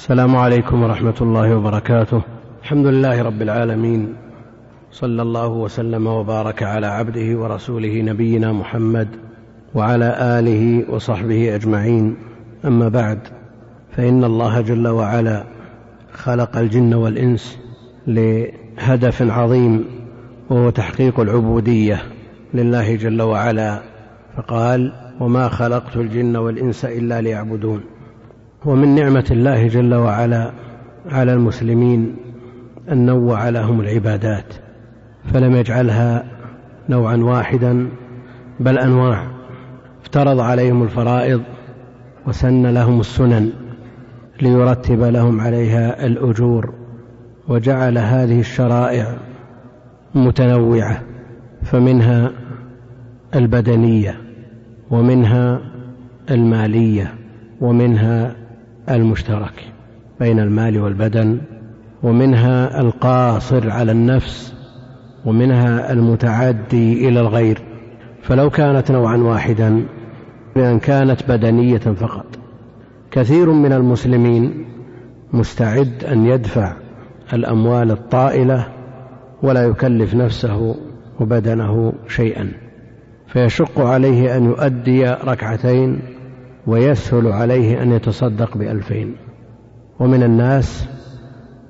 السلام عليكم ورحمة الله وبركاته. الحمد لله رب العالمين. صلى الله وسلم وبارك على عبده ورسوله نبينا محمد وعلى آله وصحبه أجمعين. أما بعد فإن الله جل وعلا خلق الجن والإنس لهدف عظيم وهو تحقيق العبودية لله جل وعلا. فقال وما خلقت الجن والإنس إلا ليعبدون. ومن نعمة الله جل وعلا على المسلمين أن نوع لهم العبادات فلم يجعلها نوعا واحدا بل أنواع. افترض عليهم الفرائض وسن لهم السنن ليرتب لهم عليها الأجور وجعل هذه الشرائع متنوعة فمنها البدنية ومنها المالية ومنها المشترك بين المال والبدن ومنها القاصر على النفس ومنها المتعدي إلى الغير. فلو كانت نوعا واحدا بأن كانت بدنية فقط. كثير من المسلمين مستعد أن يدفع الأموال الطائلة ولا يكلف نفسه وبدنه شيئا. فيشق عليه أن يؤدي ركعتين ويسهل عليه أن يتصدق بألفين. ومن الناس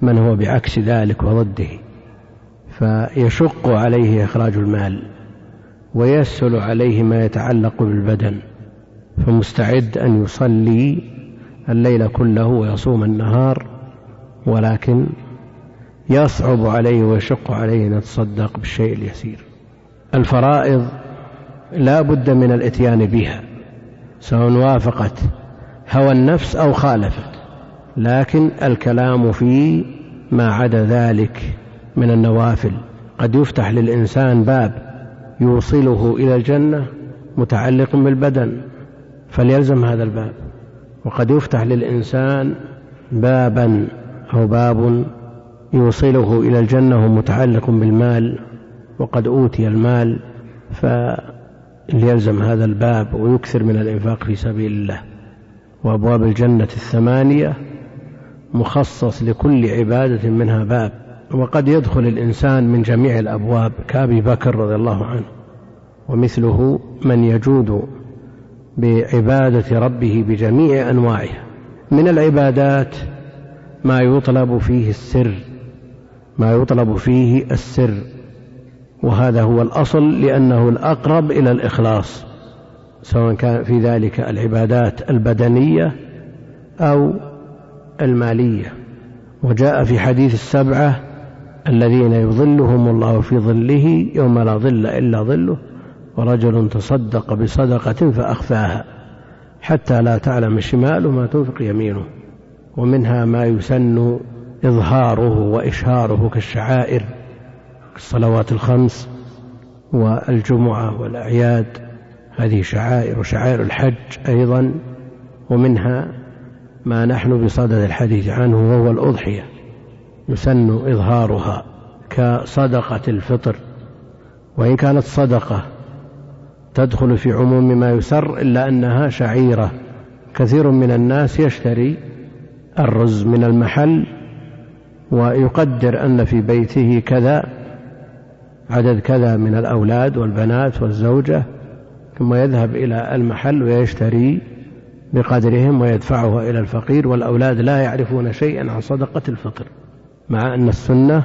من هو بعكس ذلك وضده. فيشق عليه إخراج المال ويسهل عليه ما يتعلق بالبدن. فمستعد أن يصلي الليل كله ويصوم النهار ولكن يصعب عليه ويشق عليه أن يتصدق بالشيء اليسير. الفرائض لا بد من الإتيان بها. سواء وافقت هوى النفس أو خالفت لكن الكلام في ما عدا ذلك من النوافل. قد يفتح للإنسان باب يوصله إلى الجنة متعلق بالبدن. فليلزم هذا الباب. وقد يفتح للإنسان بابا أو باب يوصله إلى الجنة متعلق بالمال وقد أوتي المال فليلزم هذا الباب ويكثر من الإنفاق في سبيل الله. وأبواب الجنة الثمانية مخصص لكل عبادة منها باب. وقد يدخل الإنسان من جميع الأبواب كأبي بكر رضي الله عنه. ومثله من يجود بعبادة ربه بجميع أنواعها. من العبادات ما يطلب فيه السر. ما يطلب فيه السر. وهذا هو الأصل لأنه الأقرب إلى الإخلاص سواء كان في ذلك العبادات البدنية أو المالية. وجاء في حديث السبعة الذين يظلهم الله في ظله يوم لا ظل إلا ظله ورجل تصدق بصدقة فأخفاها حتى لا تعلم شماله ما تنفق يمينه ومنها ما يسن إظهاره وإشهاره كالشعائر. الصلوات الخمس والجمعة والأعياد هذه شعائر وشعائر الحج أيضا ومنها ما نحن بصدد الحديث عنه وهو الأضحية يسن إظهارها كصدقة الفطر وإن كانت صدقة تدخل في عموم ما يسر إلا أنها شعيرة. كثير من الناس يشتري الرز من المحل ويقدر أن في بيته كذا عدد كذا من الأولاد والبنات والزوجة ثم يذهب إلى المحل ويشتري بقدرهم ويدفعها إلى الفقير والأولاد لا يعرفون شيئا عن صدقة الفطر مع أن السنة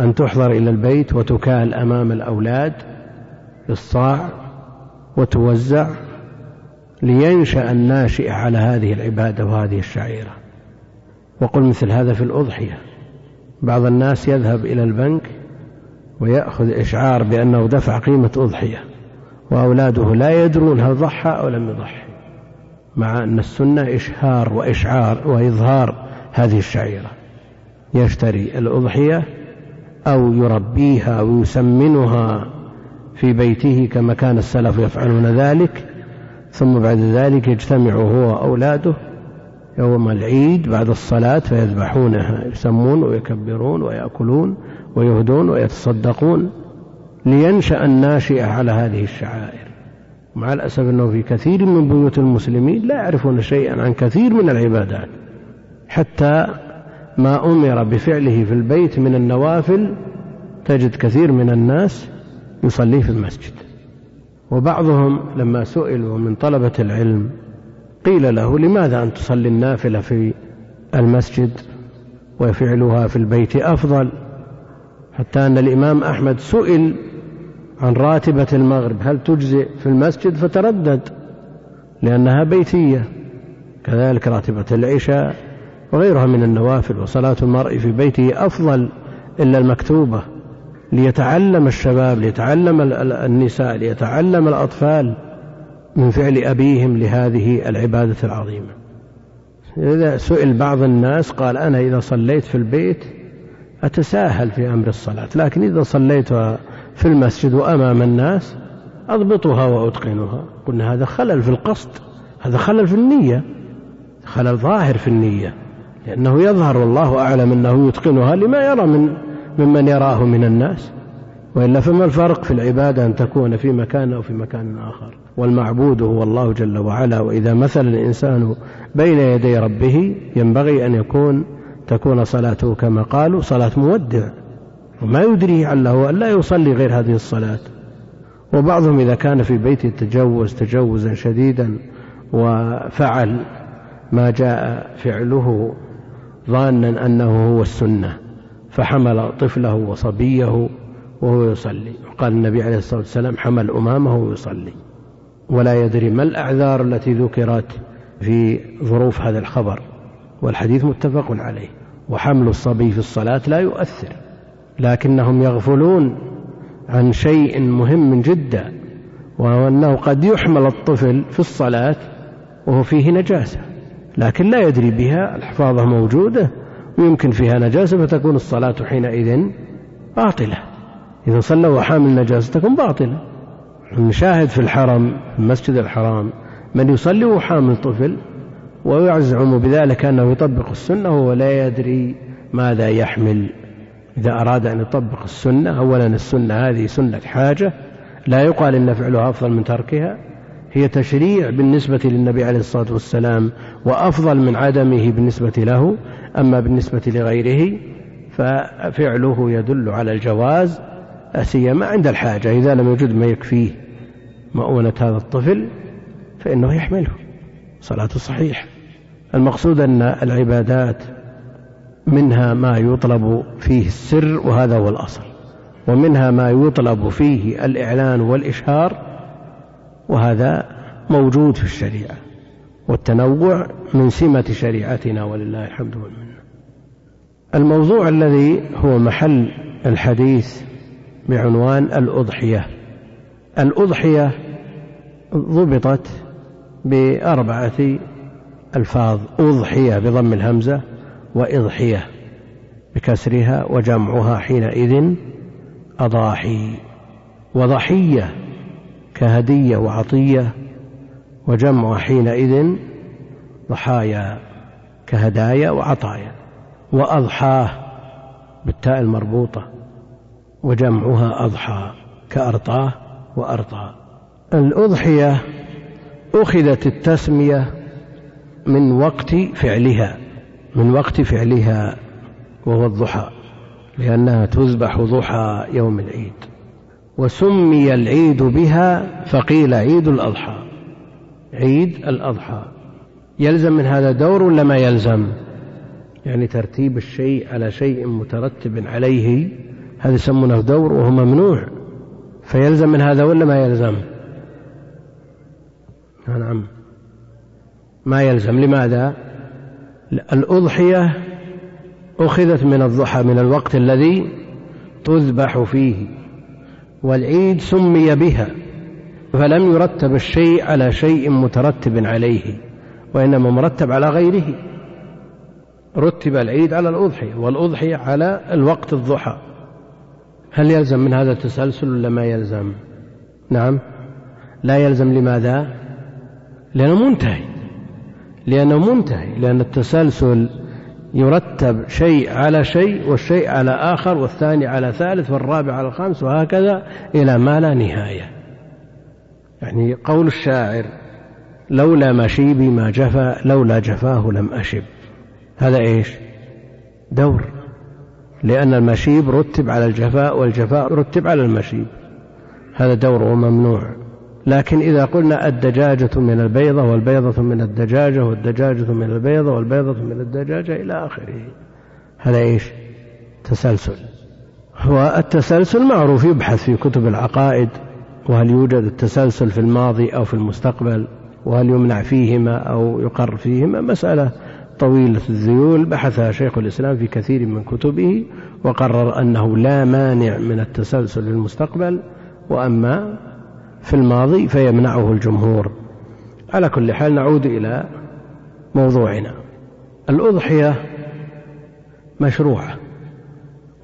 أن تحضر إلى البيت وتكال أمام الأولاد بالصاع وتوزع لينشأ الناشئ على هذه العبادة وهذه الشعيرة. وقل مثل هذا في الأضحية بعض الناس يذهب إلى البنك ويأخذ إشعار بأنه دفع قيمة أضحية وأولاده لا يدرون هل ضحى أو لم يضحي مع أن السنة إشهار وإشعار وإظهار هذه الشعيرة. يشتري الأضحية أو يربيها ويسمنها في بيته كما كان السلف يفعلون ذلك ثم بعد ذلك يجتمع هو وأولاده يوم العيد بعد الصلاة فيذبحونها يسمون ويكبرون ويأكلون ويهدون ويتصدقون لينشأ الناشئة على هذه الشعائر. مع الأسف أنه في كثير من بيوت المسلمين لا يعرفون شيئا عن كثير من العبادات حتى ما أمر بفعله في البيت من النوافل تجد كثير من الناس يصلي في المسجد. وبعضهم لما سئلوا من طلبة العلم قيل له لماذا أن تصلي النافلة في المسجد وفعلها في البيت أفضل؟ حتى أن الإمام أحمد سئل عن راتبة المغرب هل تجزئ في المسجد؟ فتردد لأنها بيتية. كذلك راتبة العشاء وغيرها من النوافل وصلاة المرء في بيته أفضل إلا المكتوبة ليتعلم الشباب ليتعلم النساء ليتعلم الأطفال. من فعل أبيهم لهذه العبادة العظيمة. إذا سئل بعض الناس قال أنا إذا صليت في البيت أتساهل في أمر الصلاة لكن إذا صليتها في المسجد وأمام الناس أضبطها وأتقنها. قلنا هذا خلل في القصد هذا خلل في النية خلل ظاهر في النية لأنه يظهر والله أعلم أنه يتقنها لما يرى من ممن يراه من الناس وإلا فما الفرق في العبادة أن تكون في مكان أو في مكان آخر؟ والمعبود هو الله جل وعلا. وإذا مثل الإنسان بين يدي ربه ينبغي أن يكون تكون صلاته كما قالوا صلاة مودع. وما يدريه عله أن لا يصلي غير هذه الصلاة. وبعضهم إذا كان في بيته تجوز تجوزا شديدا وفعل ما جاء فعله ظانا أنه هو السنة فحمل طفله وصبيه وهو يصلي. قال النبي عليه الصلاة والسلام حمل أمامه ويصلي. ولا يدري ما الأعذار التي ذكرت في ظروف هذا الخبر والحديث متفق عليه. وحمل الصبي في الصلاة لا يؤثر لكنهم يغفلون عن شيء مهم جدا وهو أنه قد يحمل الطفل في الصلاة وهو فيه نجاسة لكن لا يدري بها الحفاظة موجودة ويمكن فيها نجاسة فتكون الصلاة حينئذ باطلة. إذا صلى وحامل نجاسة تكون باطلة. نشاهد في الحرم المسجد الحرام من يصلي وحامل طفل ويزعم بذلك أنه يطبق السنة وهو لا يدري ماذا يحمل. إذا أراد أن يطبق السنة أولا السنة هذه سنة حاجة لا يقال إن فعلها أفضل من تركها. هي تشريع بالنسبة للنبي عليه الصلاة والسلام وأفضل من عدمه بالنسبة له. أما بالنسبة لغيره ففعله يدل على الجواز سيما عند الحاجة. إذا لم يوجد ما يكفيه مؤونة هذا الطفل فإنه يحمله. صلاة صحيح. المقصود أن العبادات منها ما يطلب فيه السر وهذا هو الأصل. ومنها ما يطلب فيه الإعلان والإشهار وهذا موجود في الشريعة. والتنوع من سمة شريعتنا ولله الحمد والمنة. الموضوع الذي هو محل الحديث بعنوان الأضحية. الأضحية ضبطت بأربعة ألفاظ أضحية بضم الهمزة وإضحية بكسرها وجمعها حينئذ أضاحي. وضحية كهدية وعطية وجمع حينئذ ضحايا كهدايا وعطايا. وأضحاه بالتاء المربوطة. وجمعها أضحى كأرطاه وأرطى. الأضحية أخذت التسمية من وقت فعلها من وقت فعلها وهو الضحى لأنها تذبح ضحى يوم العيد. وسمي العيد بها فقيل عيد الأضحى عيد الأضحى. يلزم من هذا دور ولا ما يلزم؟ يعني ترتيب الشيء على شيء مترتب عليه هذا يسمونه دور وهو ممنوع فيلزم من هذا ولا ما يلزم؟ نعم. ما يلزم لماذا؟ الأضحية أخذت من الضحى من الوقت الذي تذبح فيه والعيد سمي بها فلم يرتب الشيء على شيء مترتب عليه وإنما مرتب على غيره. رتب العيد على الأضحية والأضحية على الوقت الضحى. هل يلزم من هذا التسلسل ولا ما يلزم؟ نعم. لا يلزم لماذا؟ لأنه منتهي. لأنه منتهي. لأن التسلسل يرتب شيء على شيء والشيء على آخر والثاني على ثالث والرابع على الخامس وهكذا إلى ما لا نهاية. يعني قول الشاعر لولا مشيبي ما جفا لولا جفاه لم أشب. هذا إيش؟ دور. لأن المشيب رتب على الجفاء والجفاء رتب على المشيب. هذا دور وممنوع لكن إذا قلنا الدجاجة من البيضة والبيضة من الدجاجة والدجاجة من البيضة والبيضة من الدجاجة إلى آخره. هذا إيش؟ تسلسل. هو التسلسل معروف يبحث في كتب العقائد. وهل يوجد التسلسل في الماضي أو في المستقبل؟ وهل يمنع فيهما أو يقر فيهما؟ مسألة طويلة الذيول بحثها شيخ الإسلام في كثير من كتبه وقرر أنه لا مانع من التسلسل في المستقبل وأما في الماضي فيمنعه الجمهور. على كل حال نعود إلى موضوعنا. الأضحية مشروعة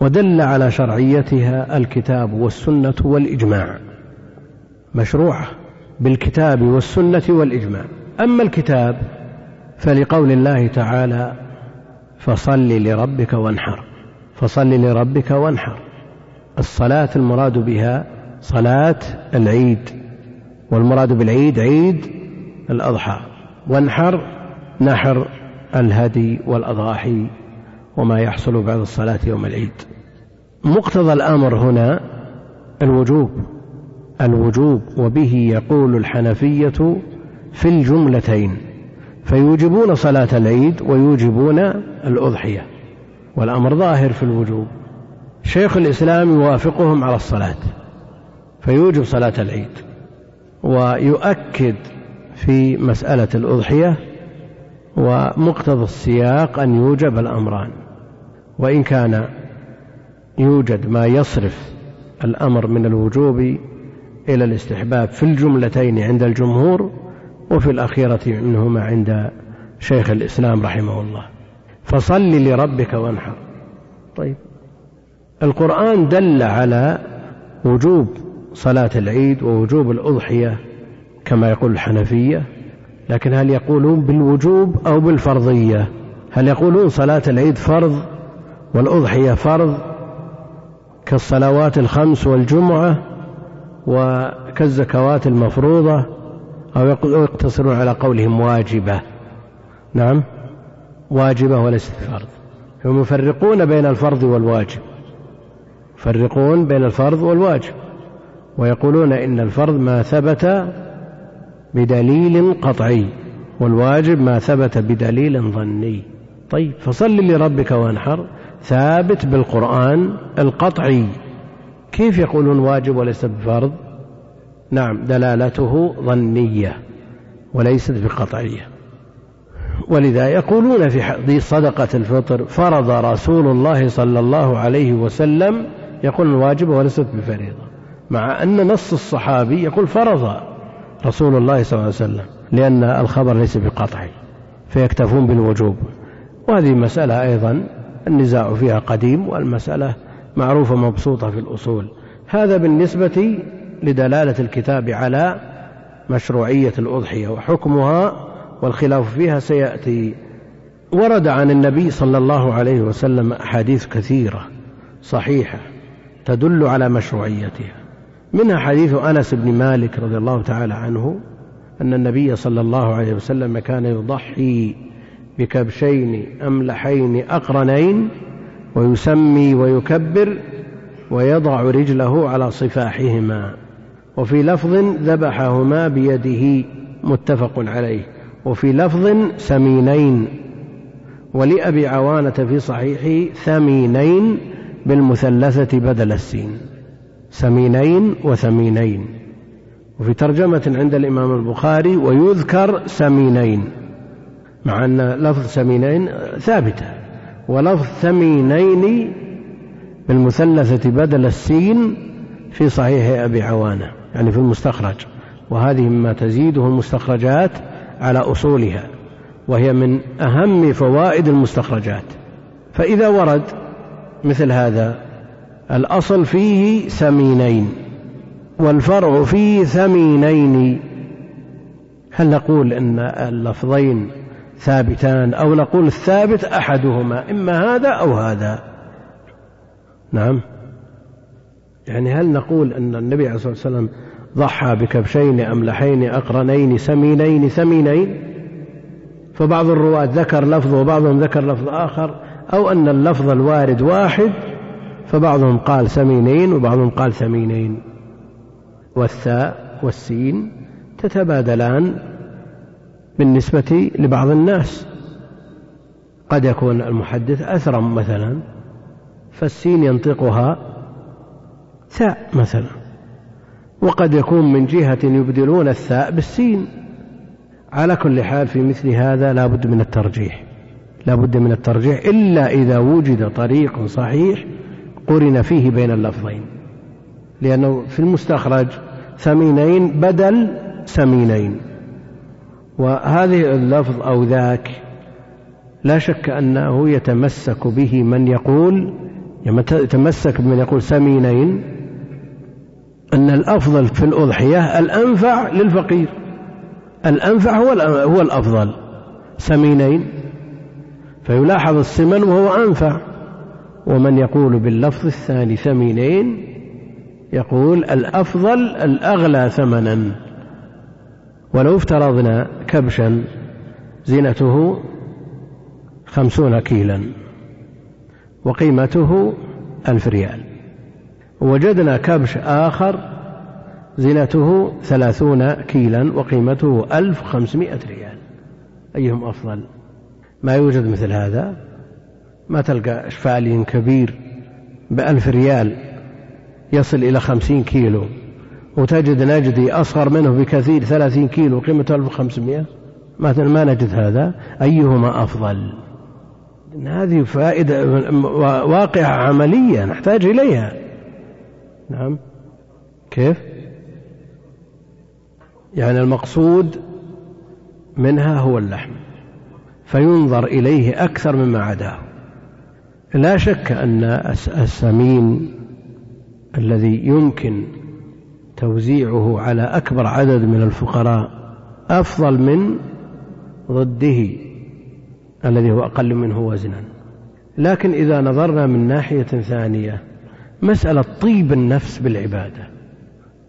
ودل على شرعيتها الكتاب والسنة والإجماع. مشروعة بالكتاب والسنة والإجماع. أما الكتاب فلقول الله تعالى فصل لربك وانحر فصل لربك وانحر. الصلاة المراد بها صلاة العيد والمراد بالعيد عيد الأضحى. وانحر نحر الهدي والأضاحي وما يحصل بعد الصلاة يوم العيد. مقتضى الأمر هنا الوجوب الوجوب وبه يقول الحنفية في الجملتين فيوجبون صلاة العيد ويوجبون الأضحية والأمر ظاهر في الوجوب. شيخ الإسلام يوافقهم على الصلاة فيوجب صلاة العيد ويؤكد في مسألة الأضحية ومقتضى السياق أن يوجب الأمران. وإن كان يوجد ما يصرف الأمر من الوجوب إلى الاستحباب في الجملتين عند الجمهور وفي الأخيرة منهما عند شيخ الإسلام رحمه الله. فصل لربك وانحر. طيب. القرآن دل على وجوب صلاة العيد ووجوب الأضحية كما يقول الحنفية لكن هل يقولون بالوجوب أو بالفرضية؟ هل يقولون صلاة العيد فرض والأضحية فرض كالصلوات الخمس والجمعة وكالزكوات المفروضة؟ أو يقتصرون على قولهم واجبة. نعم. واجبة وليست فرض. هم يفرقون بين الفرض والواجب. يفرقون بين الفرض والواجب. ويقولون إن الفرض ما ثبت بدليل قطعي والواجب ما ثبت بدليل ظني. طيب فصل لربك وانحر. ثابت بالقرآن القطعي. كيف يقولون واجب وليس بفرض؟ نعم دلالته ظنية وليست بقطعية. ولذا يقولون في حديث صدقة الفطر فرض رسول الله صلى الله عليه وسلم يقول الواجب وليست بفريضة مع أن نص الصحابي يقول فرض رسول الله صلى الله عليه وسلم لأن الخبر ليس بقطعي فيكتفون بالوجوب. وهذه مسألة أيضا النزاع فيها قديم والمسألة معروفة مبسوطة في الأصول. هذا بالنسبة لدلالة الكتاب على مشروعية الأضحية وحكمها والخلاف فيها سيأتي. ورد عن النبي صلى الله عليه وسلم أحاديث كثيرة صحيحة تدل على مشروعيتها. منها حديث أنس بن مالك رضي الله تعالى عنه أن النبي صلى الله عليه وسلم كان يضحي بكبشين أملحين أقرنين ويسمي ويكبر ويضع رجله على صفاحهما. وفي لفظ ذبحهما بيده متفق عليه. وفي لفظ سمينين ولأبي عوانة في صحيحه ثمينين بالمثلثة بدل السين. سمينين وثمينين. وفي ترجمة عند الإمام البخاري ويذكر سمينين مع أن لفظ سمينين ثابتة. ولفظ ثمينين بالمثلثة بدل السين في صحيح أبي عوانة. يعني في المستخرج. وهذه مما تزيده المستخرجات على أصولها وهي من أهم فوائد المستخرجات. فإذا ورد مثل هذا الأصل فيه ثمينين والفرع فيه ثمينين. هل نقول أن اللفظين ثابتان أو نقول الثابت أحدهما إما هذا أو هذا؟ نعم. يعني هل نقول أن النبي عليه الصلاة والسلام ضحى بكبشين أملحين أقرنين سمينين ثمينين فبعض الرواة ذكر لفظ وبعضهم ذكر لفظ آخر أو أن اللفظ الوارد واحد فبعضهم قال سمينين وبعضهم قال ثمينين والثاء والسين تتبادلان بالنسبة لبعض الناس. قد يكون المحدث أثرم مثلا فالسين ينطقها ثاء مثلا. وقد يكون من جهة يبدلون الثاء بالسين. على كل حال في مثل هذا لا بد من الترجيح. لا بد من الترجيح إلا إذا وجد طريق صحيح قرن فيه بين اللفظين. لأنه في المستخرج ثمينين بدل سمينين وهذه اللفظ أو ذاك لا شك أنه يتمسك به من يقول يتمسك بمن يقول سمينين أن الأفضل في الأضحية الأنفع للفقير. الأنفع هو هو الأفضل. سمينين فيلاحظ السمن وهو أنفع. ومن يقول باللفظ الثاني ثمينين يقول الأفضل الأغلى ثمنا. ولو افترضنا كبشا زينته خمسون كيلا وقيمته ألف ريال. وجدنا كبش آخر زينته ثلاثون كيلا وقيمته ألف خمسمائة ريال. أيهم أفضل؟ ما يوجد مثل هذا؟ ما تلقى شفالي كبير بألف ريال يصل إلى خمسين كيلو وتجد نجدي أصغر منه بكثير ثلاثين كيلو قيمته ألف وخمسمائة ما نجد هذا. أيهما أفضل؟ هذه فائدة واقعة عملية نحتاج إليها. نعم. كيف؟ يعني المقصود منها هو اللحم فينظر إليه أكثر مما عداه. لا شك أن السمين الذي يمكن توزيعه على أكبر عدد من الفقراء أفضل من ضده الذي هو أقل منه وزنا. لكن إذا نظرنا من ناحية ثانية مسألة طيب النفس بالعبادة.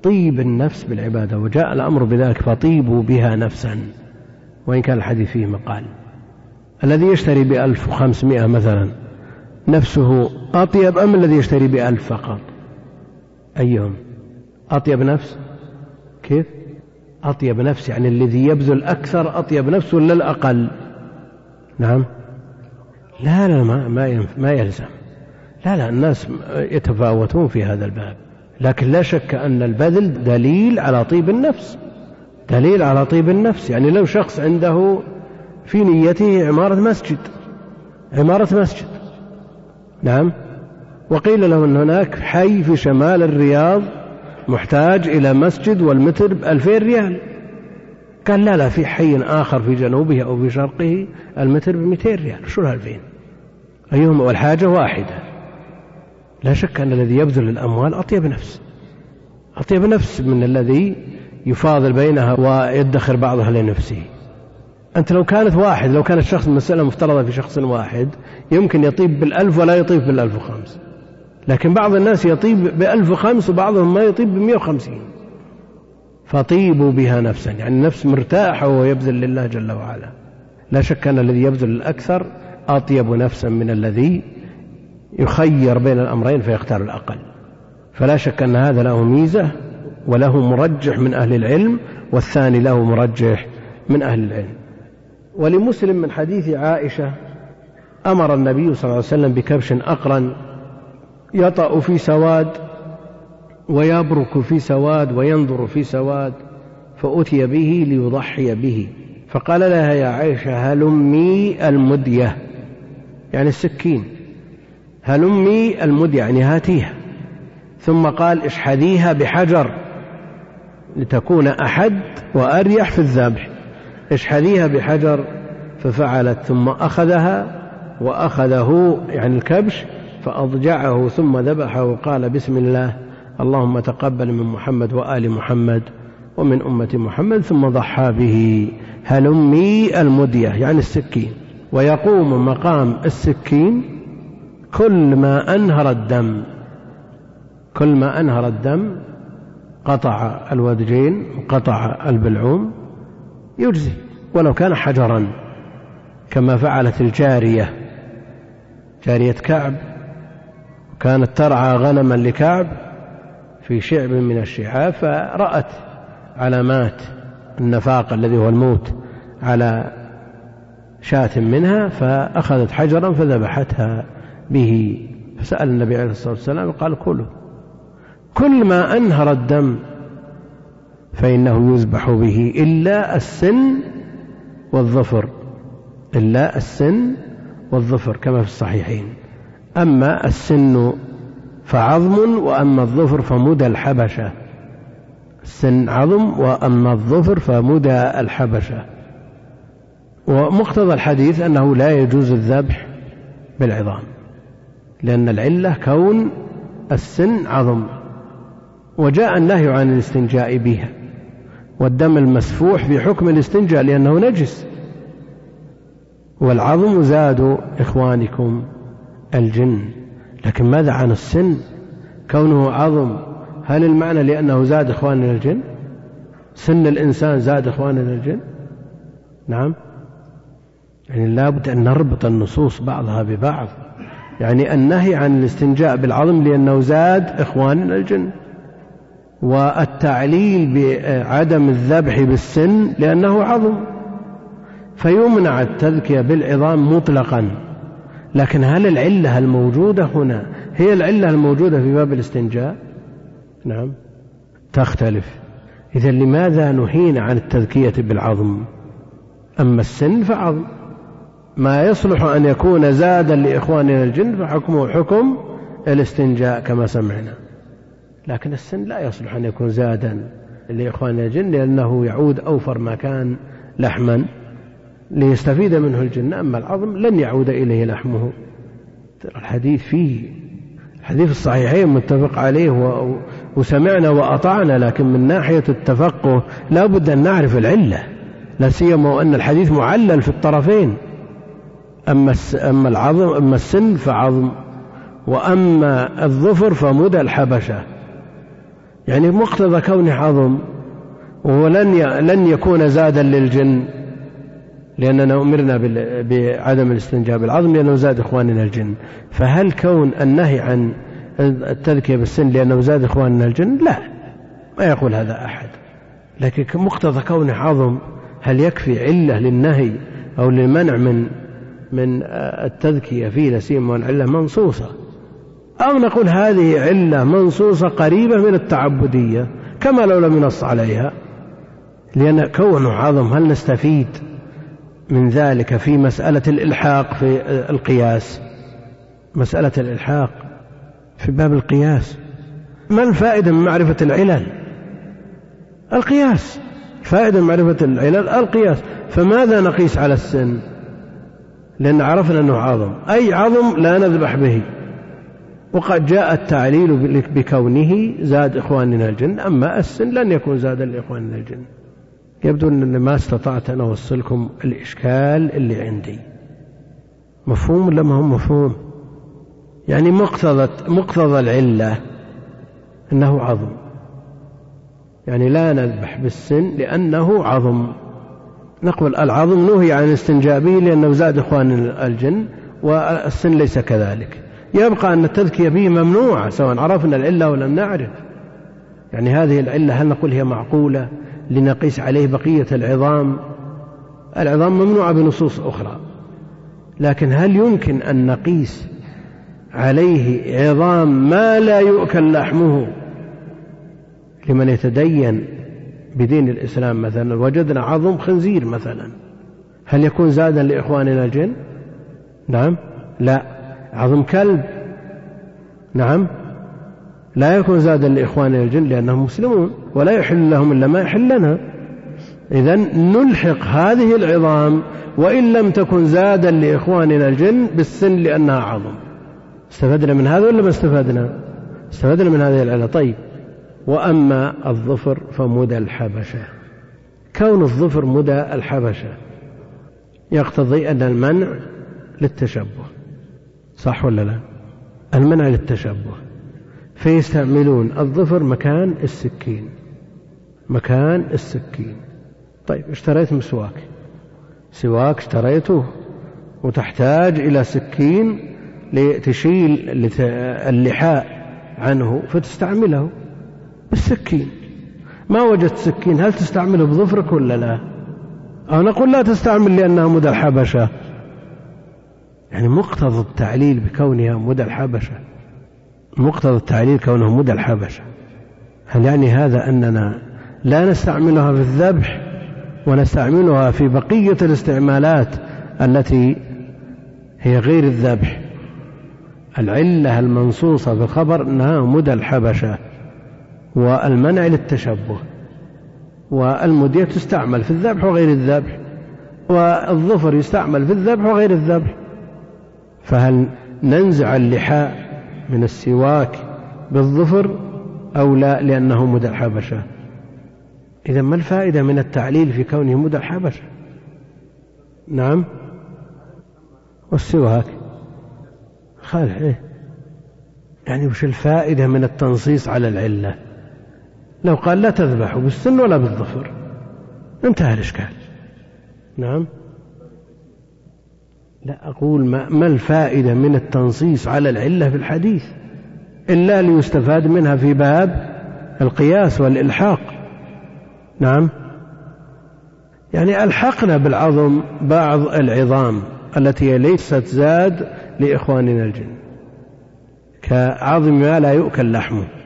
طيب النفس بالعبادة وجاء الأمر بذلك فطيبوا بها نفسا. وإن كان الحديث فيه مقال. الذي يشتري بألف وخمسمائة مثلا نفسه أطيب أم الذي يشتري بألف فقط؟ أيهم؟ أطيب نفس؟ كيف؟ أطيب نفس يعني الذي يبذل أكثر أطيب نفس ولا الأقل؟ نعم. لا لا ما ما, ما يلزم. لا لا الناس يتفاوتون في هذا الباب. لكن لا شك أن البذل دليل على طيب النفس. دليل على طيب النفس. يعني لو شخص عنده في نيته عمارة مسجد عمارة مسجد. نعم. وقيل له أن هناك حي في شمال الرياض محتاج إلى مسجد والمتر بألفين ريال. قال لا لا في حي آخر في جنوبه أو في شرقه المتر بمئتين ريال. شو الألفين؟ أيهما؟ والحاجة واحدة. لا شك أن الذي يبذل الأموال أطيب نفس. أطيب نفس من الذي يفاضل بينها ويدخر بعضها لنفسه. أنت لو كانت واحد لو كانت شخص المسألة مفترضة في شخص واحد يمكن يطيب بالألف ولا يطيب بالألف وخمس. لكن بعض الناس يطيب بألف وخمس وبعضهم ما يطيب بمئة وخمسين. فطيبوا بها نفسا يعني النفس مرتاحة وهو يبذل لله جل وعلا. لا شك أن الذي يبذل الأكثر أطيب نفسا من الذي يخير بين الأمرين فيختار الأقل. فلا شك أن هذا له ميزة وله مرجح من أهل العلم والثاني له مرجح من أهل العلم. ولمسلم من حديث عائشة أمر النبي صلى الله عليه وسلم بكبش أقرن يطأ في سواد ويبرك في سواد وينظر في سواد فأتي به ليضحي به. فقال لها يا عائشة هلمي المدية يعني السكين. هلمي المدية يعني هاتيها؟ ثم قال اشحذيها بحجر لتكون أحد وأريح في الذبح. اشحذيها بحجر ففعلت ثم أخذها وأخذه يعني الكبش فأضجعه ثم ذبحه. وقال بسم الله اللهم تقبل من محمد وآل محمد ومن أمة محمد ثم ضحى به. هلمي المدية يعني السكين؟ ويقوم مقام السكين كل ما أنهر الدم كل ما أنهر الدم قطع الودجين وقطع البلعوم يجزي ولو كان حجرا كما فعلت الجارية. جارية كعب كانت ترعى غنما لكعب في شعب من الشعاب فرأت علامات النفاق الذي هو الموت على شاة منها فأخذت حجرا فذبحتها. به. فسأل النبي عليه الصلاة والسلام قال كله. كل ما أنهر الدم فإنه يذبح به إلا السن والظفر. إلا السن والظفر كما في الصحيحين. أما السن فعظم وأما الظفر فمدى الحبشة. السن عظم وأما الظفر فمدى الحبشة. ومقتضى الحديث أنه لا يجوز الذبح بالعظام. لأن العلة كون السن عظم وجاء النهي عن الاستنجاء بها والدم المسفوح في حكم الاستنجاء لأنه نجس. والعظم زاد إخوانكم الجن. لكن ماذا عن السن؟ كونه عظم هل المعنى لأنه زاد إخواننا الجن؟ سن الإنسان زاد إخواننا الجن؟ نعم. يعني لابد أن نربط النصوص بعضها ببعض. يعني النهي عن الاستنجاء بالعظم لأنه زاد إخواننا الجن. والتعليل بعدم الذبح بالسن لأنه عظم. فيمنع التذكية بالعظام مطلقا. لكن هل العلة الموجودة هنا هي العلة الموجودة في باب الاستنجاء؟ نعم. تختلف. إذا لماذا نهينا عن التذكية بالعظم؟ أما السن فعظم. ما يصلح أن يكون زادا لإخواننا الجن فحكمه حكم الاستنجاء كما سمعنا. لكن السن لا يصلح أن يكون زادا لإخواننا الجن لأنه يعود أوفر ما كان لحما ليستفيد منه الجن. أما العظم لن يعود إليه لحمه. الحديث فيه الحديث الصحيحين متفق عليه وسمعنا وأطعنا لكن من ناحية التفقه لا بد أن نعرف العلة. لا سيما وأن الحديث معلل في الطرفين. أما أما العظم أما السن فعظم وأما الظفر فمدى الحبشة. يعني مقتضى كونه عظم وهو لن لن يكون زادا للجن لأننا أمرنا بعدم الاستنجاب بالعظم لأنه زاد إخواننا الجن. فهل كون النهي عن التذكية بالسن لأنه زاد إخواننا الجن؟ لا ما يقول هذا أحد. لكن مقتضى كونه عظم هل يكفي علة للنهي أو للمنع من من التذكية فيه لسيما والعلة منصوصة. أو نقول هذه علة منصوصة قريبة من التعبدية كما لو لم ينص عليها. لأن كونه عظم هل نستفيد من ذلك في مسألة الإلحاق في القياس؟ مسألة الإلحاق في باب القياس. ما الفائدة من معرفة العلل؟ القياس. فائدة معرفة العلل القياس. فماذا نقيس على السن؟ لأن عرفنا أنه عظم. أي عظم لا نذبح به. وقد جاء التعليل بكونه زاد إخواننا الجن أما السن لن يكون زادا لإخواننا الجن. يبدو أن ما استطعت أن أوصلكم الإشكال اللي عندي. مفهوم ولا ما هو مفهوم؟ يعني مقتضى مقتضى العلة أنه عظم. يعني لا نذبح بالسن لأنه عظم. نقول العظم نهي عن الاستنجاء به لأنه زاد إخوان الجن والسن ليس كذلك. يبقى أن التذكية به ممنوعة سواء عرفنا العلة ولم نعرف. يعني هذه العلة هل نقول هي معقولة لنقيس عليه بقية العظام؟ العظام ممنوعة بنصوص أخرى. لكن هل يمكن أن نقيس عليه عظام ما لا يؤكل لحمه؟ لمن يتدين بدين الإسلام مثلا وجدنا عظم خنزير مثلا. هل يكون زادا لإخواننا الجن نعم. لا. عظم كلب؟ نعم. لا يكون زادا لإخواننا الجن لأنهم مسلمون ولا يحل لهم إلا ما يحل لنا. إذا نلحق هذه العظام وإن لم تكن زادا لإخواننا الجن بالسن لأنها عظم. استفدنا من هذا ولا ما استفدنا؟ استفدنا من هذه العلة. طيب. وأما الظفر فمدى الحبشة. كون الظفر مدى الحبشة يقتضي أن المنع للتشبه. صح ولا لا؟ المنع للتشبه. فيستعملون الظفر مكان السكين. مكان السكين. طيب اشتريت مسواك. سواك اشتريته. وتحتاج إلى سكين لتشيل اللحاء عنه فتستعمله. بالسكين ما وجدت سكين هل تستعمله بظفرك ولا لا؟ أو نقول لا تستعمل لأنها مدى الحبشة. يعني مقتضى التعليل بكونها مدى الحبشة. مقتضى التعليل كونه مدى الحبشة. هل يعني هذا أننا لا نستعملها في الذبح ونستعملها في بقية الاستعمالات التي هي غير الذبح؟ العلة المنصوصة في الخبر أنها مدى الحبشة. والمنع للتشبه والمدية تستعمل في الذبح وغير الذبح والظفر يستعمل في الذبح وغير الذبح. فهل ننزع اللحاء من السواك بالظفر أو لا؟ لأنه مدى الحبشة إذا ما الفائدة من التعليل في كونه مدى الحبشة نعم. والسواك؟ خالح إيه؟ يعني وش الفائدة من التنصيص على العلة؟ لو قال لا تذبحوا بالسن ولا بالظفر. انتهى الإشكال. نعم. لا أقول ما, ما الفائدة من التنصيص على العلة في الحديث. إلا ليستفاد منها في باب القياس والإلحاق. نعم. يعني ألحقنا بالعظم بعض العظام التي ليست زاد لإخواننا الجن. كعظم ما لا يؤكل لحمه.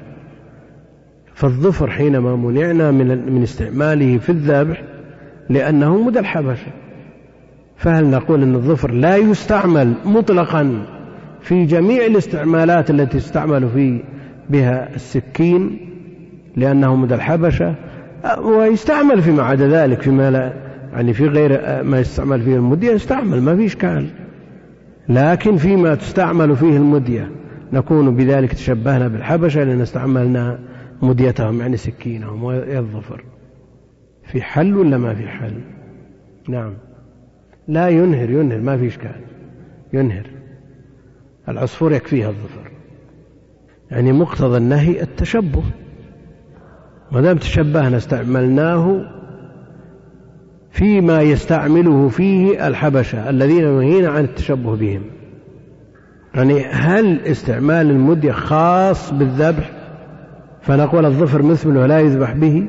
فالظفر حينما منعنا من من استعماله في الذبح لأنه مدى الحبشة فهل نقول أن الظفر لا يستعمل مطلقا في جميع الاستعمالات التي تستعمل في بها السكين لأنه مدى الحبشة؟ ويستعمل فيما عدا ذلك فيما لا يعني في غير ما يستعمل فيه المدية يستعمل ما في إشكال لكن فيما تستعمل فيه المدية نكون بذلك تشبهنا بالحبشة لأن استعملنا مديتهم يعني سكينهم والظفر في حل ولا ما في حل؟ نعم. لا ينهر ينهر ما في إشكال. ينهر. العصفور يكفيها الظفر. يعني مقتضى النهي التشبه. ما دام تشبهنا استعملناه فيما يستعمله فيه الحبشة الذين نهين عن التشبه بهم. يعني هل استعمال المدية خاص بالذبح؟ فنقول الظفر مثله لا يذبح به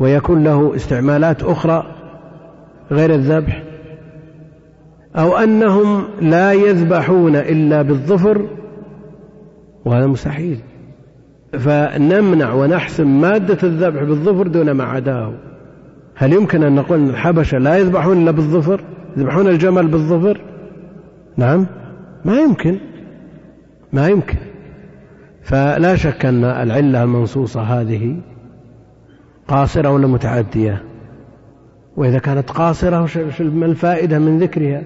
ويكون له استعمالات أخرى غير الذبح أو أنهم لا يذبحون إلا بالظفر وهذا مستحيل فنمنع ونحسم مادة الذبح بالظفر دون ما عداه هل يمكن أن نقول الحبشة لا يذبحون إلا بالظفر؟ يذبحون الجمل بالظفر؟ نعم ما يمكن ما يمكن. فلا شك أن العلة المنصوصة هذه قاصرة ولا متعدية؟ وإذا كانت قاصرة ما الفائدة من ذكرها؟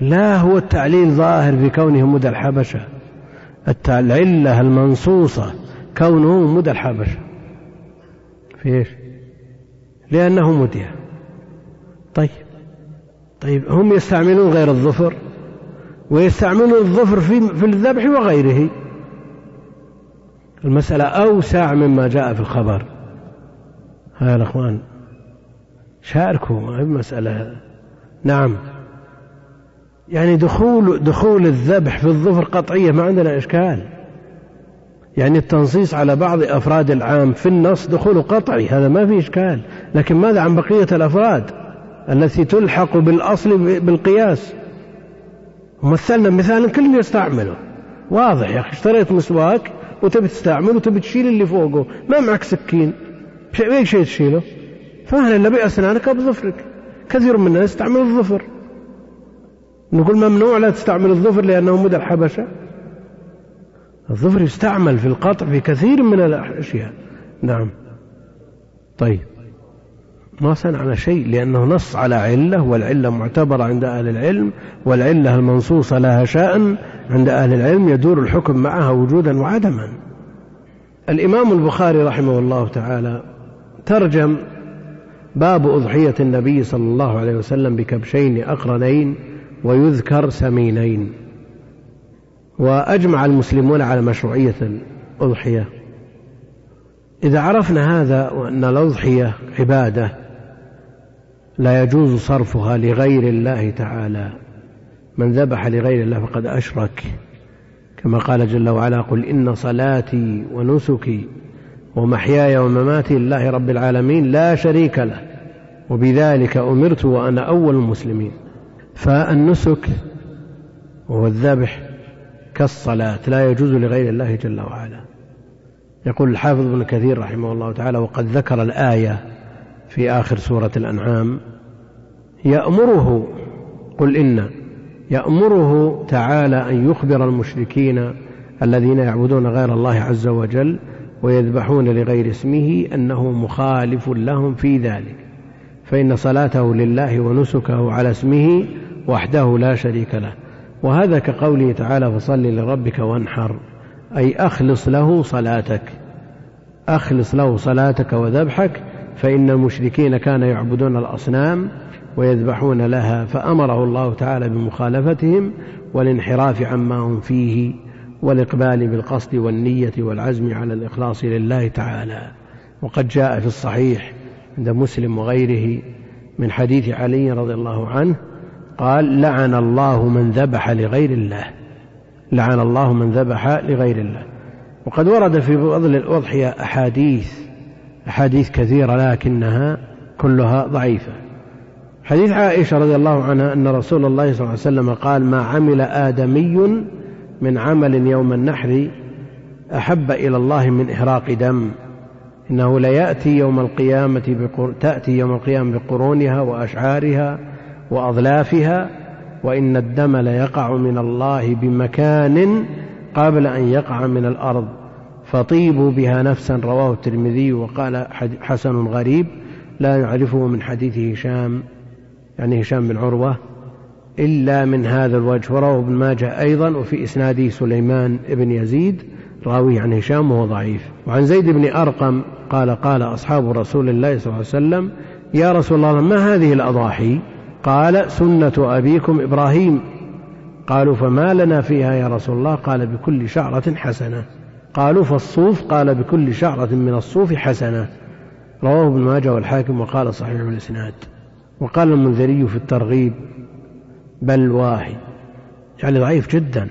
لا هو التعليل ظاهر في كونه مدى الحبشة. العلة المنصوصة كونه مدى الحبشة. في إيش؟ لأنه مدية. طيب. طيب هم يستعملون غير الظفر؟ ويستعملون الظفر في في الذبح وغيره. المسألة أوسع مما جاء في الخبر. ها يا أخوان شاركوا ما هي مسألة نعم. يعني دخول دخول الذبح في الظفر قطعية ما عندنا إشكال. يعني التنصيص على بعض أفراد العام في النص دخول قطعي هذا ما في إشكال. لكن ماذا عن بقية الأفراد التي تلحق بالأصل بالقياس؟ ومثلنا مثالا كل يستعمله واضح يا أخي اشتريت مسواك وتبي تستعمل وتبي تشيل اللي فوقه. ما معك سكين. بأي شيء تشيله؟ فهل إلا بأسنانك أو بظفرك. كثير من الناس يستعمل الظفر. نقول ممنوع لا تستعمل الظفر لأنه مدى الحبشة. الظفر يستعمل في القطع في كثير من الأشياء. نعم. طيب. ما صنعنا شيء لأنه نص على علة والعلة معتبرة عند أهل العلم والعلة المنصوصة لها شأن عند أهل العلم يدور الحكم معها وجودا وعدما. الإمام البخاري رحمه الله تعالى ترجم باب أضحية النبي صلى الله عليه وسلم بكبشين أقرنين ويذكر سمينين. وأجمع المسلمون على مشروعية الأضحية. إذا عرفنا هذا وأن الأضحية عبادة لا يجوز صرفها لغير الله تعالى. من ذبح لغير الله فقد أشرك. كما قال جل وعلا قل إن صلاتي ونسكي ومحياي ومماتي لله رب العالمين لا شريك له وبذلك أمرت وأنا أول المسلمين. فالنسك وهو الذبح كالصلاة لا يجوز لغير الله جل وعلا. يقول الحافظ ابن كثير رحمه الله تعالى وقد ذكر الآية في آخر سورة الأنعام يأمره قل إن يأمره تعالى أن يخبر المشركين الذين يعبدون غير الله عز وجل ويذبحون لغير اسمه أنه مخالف لهم في ذلك فإن صلاته لله ونسكه على اسمه وحده لا شريك له. وهذا كقوله تعالى فصل لربك وانحر أي أخلص له صلاتك أخلص له صلاتك وذبحك فإن المشركين كانوا يعبدون الأصنام ويذبحون لها فأمره الله تعالى بمخالفتهم والانحراف عما هم فيه والإقبال بالقصد والنية والعزم على الإخلاص لله تعالى. وقد جاء في الصحيح عند مسلم وغيره من حديث علي رضي الله عنه قال لعن الله من ذبح لغير الله لعن الله من ذبح لغير الله. وقد ورد في فضل الأضحية أحاديث أحاديث كثيرة لكنها كلها ضعيفة. حديث عائشة رضي الله عنها أن رسول الله صلى الله عليه وسلم قال ما عمل آدمي من عمل يوم النحر أحب إلى الله من إهراق دم. إنه ليأتي يوم القيامة بقر... تأتي يوم القيامة بقرونها وأشعارها وأظلافها وإن الدم ليقع من الله بمكان قبل أن يقع من الأرض. فطيبوا بها نفسا رواه الترمذي وقال حسن غريب لا يعرفه من حديث هشام. يعني هشام بن عروة إلا من هذا الوجه ورواه ابن ماجه أيضا وفي إسناده سليمان بن يزيد راوي عن هشام وهو ضعيف. وعن زيد بن أرقم قال قال أصحاب رسول الله صلى الله عليه وسلم يا رسول الله ما هذه الأضاحي؟ قال سنة أبيكم إبراهيم. قالوا فما لنا فيها يا رسول الله؟ قال بكل شعرة حسنة. قالوا فالصوف؟ قال بكل شعرة من الصوف حسنة. رواه ابن ماجه والحاكم وقال صحيح الإسناد. وقال المنذري في الترغيب بل واهي يعني ضعيف جدا.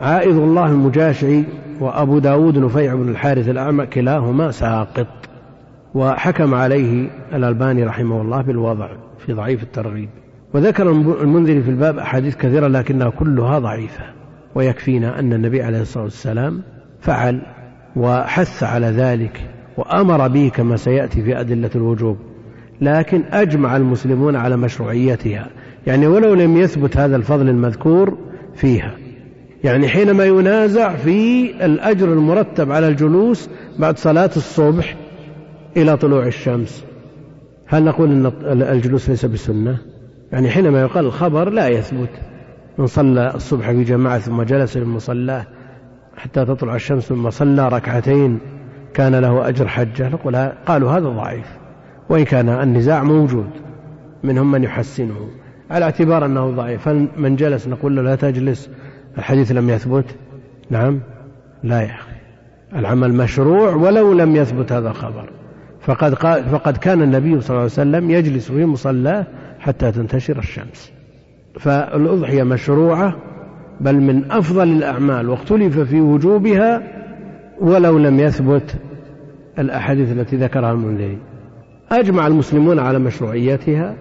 عائذ الله المجاشعي وأبو داود نفيع بن الحارث الأعمى كلاهما ساقط. وحكم عليه الألباني رحمه الله بالوضع في ضعيف الترغيب. وذكر المنذري في الباب أحاديث كثيرة لكنها كلها ضعيفة. ويكفينا أن النبي عليه الصلاة والسلام فعل وحث على ذلك وأمر به كما سيأتي في أدلة الوجوب. لكن أجمع المسلمون على مشروعيتها. يعني ولو لم يثبت هذا الفضل المذكور فيها. يعني حينما ينازع في الأجر المرتب على الجلوس بعد صلاة الصبح إلى طلوع الشمس هل نقول أن الجلوس ليس بسنة؟ يعني حينما يقال الخبر لا يثبت. من صلى الصبح في جماعة ثم جلس في المصلاه حتى تطلع الشمس ثم صلى ركعتين كان له أجر حجة. نقول قالوا هذا ضعيف. وإن كان النزاع موجود منهم من يحسنه. على اعتبار أنه ضعيف فمن جلس نقول له لا تجلس؟ الحديث لم يثبت. نعم. لا يا أخي. العمل مشروع ولو لم يثبت هذا الخبر. فقد, قال فقد كان النبي صلى الله عليه وسلم يجلس في مصلاه حتى تنتشر الشمس. فالأضحية مشروعة بل من أفضل الأعمال واختلف في وجوبها ولو لم يثبت الأحاديث التي ذكرها المنذري أجمع المسلمون على مشروعيتها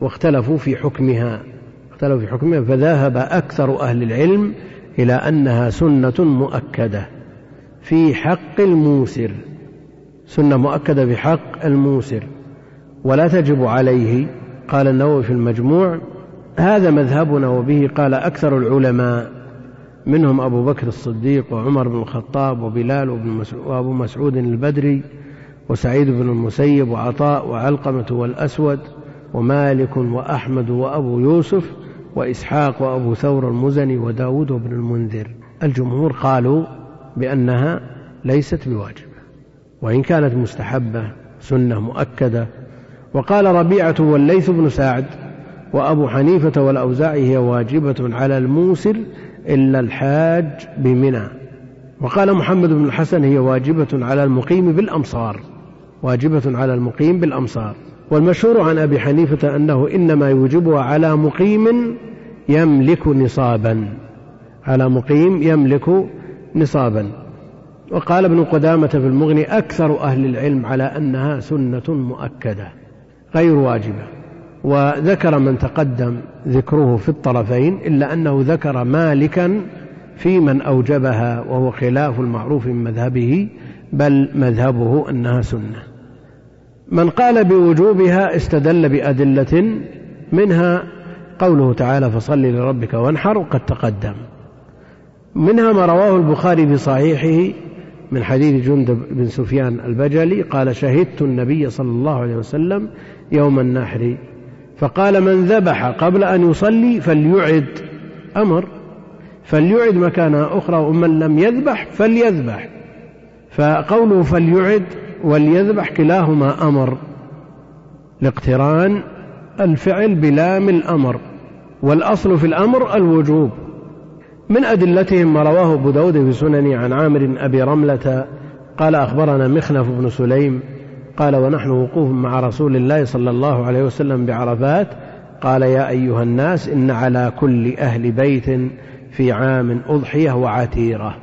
واختلفوا في حكمها اختلفوا في حكمها فذهب أكثر أهل العلم إلى أنها سنة مؤكدة في حق الموسر سنة مؤكدة في حق الموسر. ولا تجب عليه قال النووي في المجموع هذا مذهبنا وبه قال أكثر العلماء منهم أبو بكر الصديق وعمر بن الخطاب وبلال وأبو مسعود البدري وسعيد بن المسيب وعطاء وعلقمة والأسود ومالك وأحمد وأبو يوسف وإسحاق وأبو ثور المزني وداود بن المنذر. الجمهور قالوا بأنها ليست بواجبة وإن كانت مستحبة سنة مؤكدة. وقال ربيعة والليث بن سعد وأبو حنيفة والأوزاعي هي واجبة على الموسر إلا الحاج بمنى. وقال محمد بن الحسن هي واجبة على المقيم بالأمصار. واجبة على المقيم بالأمصار. والمشهور عن أبي حنيفة أنه إنما يوجبها على مقيم يملك نصابا. على مقيم يملك نصابا. وقال ابن قدامة في المغني أكثر أهل العلم على أنها سنة مؤكدة غير واجبة. وذكر من تقدم ذكره في الطرفين إلا أنه ذكر مالكا في من أوجبها وهو خلاف المعروف من مذهبه بل مذهبه أنها سنة. من قال بوجوبها استدل بأدلة منها قوله تعالى فصل لربك وانحر وقد تقدم. منها ما رواه البخاري في صحيحه من حديث جندب بن سفيان البجلي قال شهدت النبي صلى الله عليه وسلم يوم النحر فقال من ذبح قبل أن يصلي فليعد أمر فليعد مكانها أخرى ومن لم يذبح فليذبح فقوله فليعد وليذبح كلاهما أمر. لاقتران الفعل بلام الأمر والأصل في الأمر الوجوب. من أدلتهم ما رواه أبو داود في سنن عن عامر أبي رملة قال أخبرنا مخنف بن سليم قال ونحن وقوف مع رسول الله صلى الله عليه وسلم بعرفات. قال يا أيها الناس إن على كل أهل بيت في عام أضحية وعتيرة.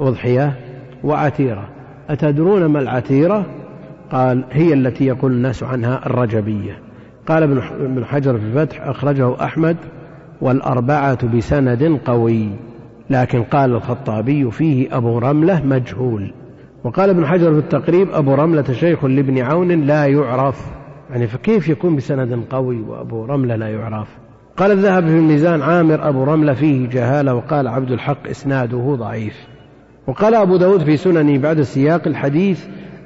أضحية وعتيرة. أتدرون ما العتيرة؟ قال هي التي يقول الناس عنها الرجبية. قال ابن حجر في الفتح أخرجه أحمد والأربعة بسند قوي. لكن قال الخطابي فيه أبو رملة مجهول. وقال ابن حجر في التقريب أبو رملة شيخ لابن عون لا يعرف. يعني فكيف يكون بسند قوي وأبو رملة لا يعرف؟ قال الذهب في الميزان عامر أبو رملة فيه جهالة وقال عبد الحق إسناده ضعيف. وقال أبو داود في سننه بعد سياق الحديث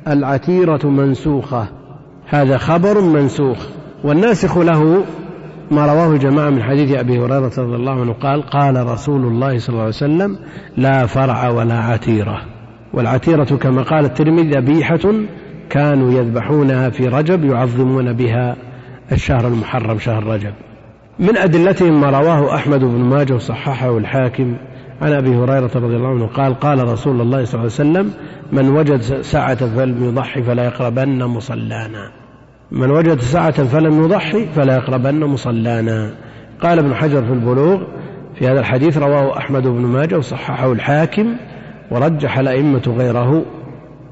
العتيرة منسوخة. هذا خبر منسوخ. والناسخ له ما رواه جماعة من حديث أبي هريرة رضي الله عنه. قال قال رسول الله صلى الله عليه وسلم لا فرع ولا عتيرة. والعتيرة كما قال الترمذي ذبيحة كانوا يذبحونها في رجب يعظمون بها الشهر المحرم شهر رجب. من أدلتهم ما رواه أحمد بن ماجه وصححه الحاكم عن أبي هريرة رضي الله عنه قال قال رسول الله صلى الله عليه وسلم من وجد سعة فلم يضحي فلا يقربن مصلانا. من وجد سعة فلم يضحي فلا يقربن مصلانا. قال ابن حجر في البلوغ في هذا الحديث رواه أحمد بن ماجه وصححه الحاكم ورجح الأئمة غيره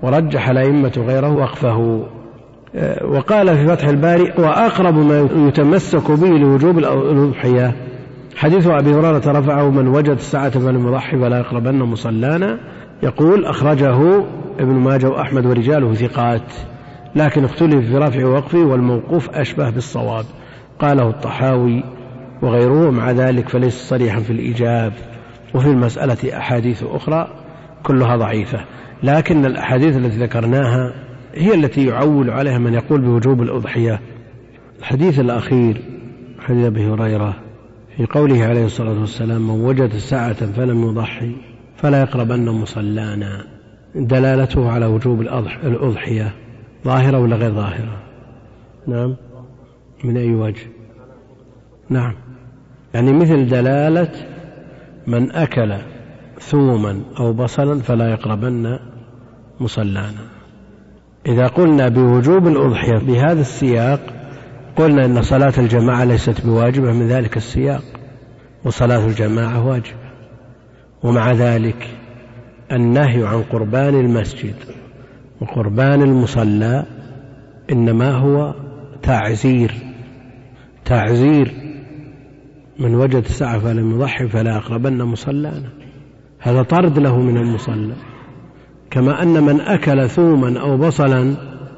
ورجح الأئمة غيره وقفه. آه، وقال في فتح الباري وأقرب ما يتمسك به لوجوب الأضحية حديث أبي هريرة رفعه من وجد الساعة فلم يضحي فلا يقربن مصلانا. يقول أخرجه ابن ماجه وأحمد ورجاله ثقات لكن اختلف في رفع وقفه والموقوف أشبه بالصواب. قاله الطحاوي وغيره مع ذلك فليس صريحا في الإيجاب. وفي المسألة أحاديث أخرى كلها ضعيفة. لكن الأحاديث التي ذكرناها هي التي يعول عليها من يقول بوجوب الأضحية. الحديث الأخير حديث أبي هريرة في قوله عليه الصلاة والسلام من وجد ساعة فلم يضحي فلا يقربن مصلانا. دلالته على وجوب الأضحية ظاهرة ولا غير ظاهرة؟ نعم. من أي وجه؟ نعم. يعني مثل دلالة من أكل ثوما أو بصلا فلا يقربن مصلانا. إذا قلنا بوجوب الأضحية بهذا السياق قلنا أن صلاة الجماعة ليست بواجبة من ذلك السياق. وصلاة الجماعة واجبة. ومع ذلك النهي عن قربان المسجد وقربان المصلى إنما هو تعزير. تعزير من وجد سعة فلم يضحي فلا يقربن مصلانا. هذا طرد له من المصلى. كما أن من أكل ثوما أو بصلا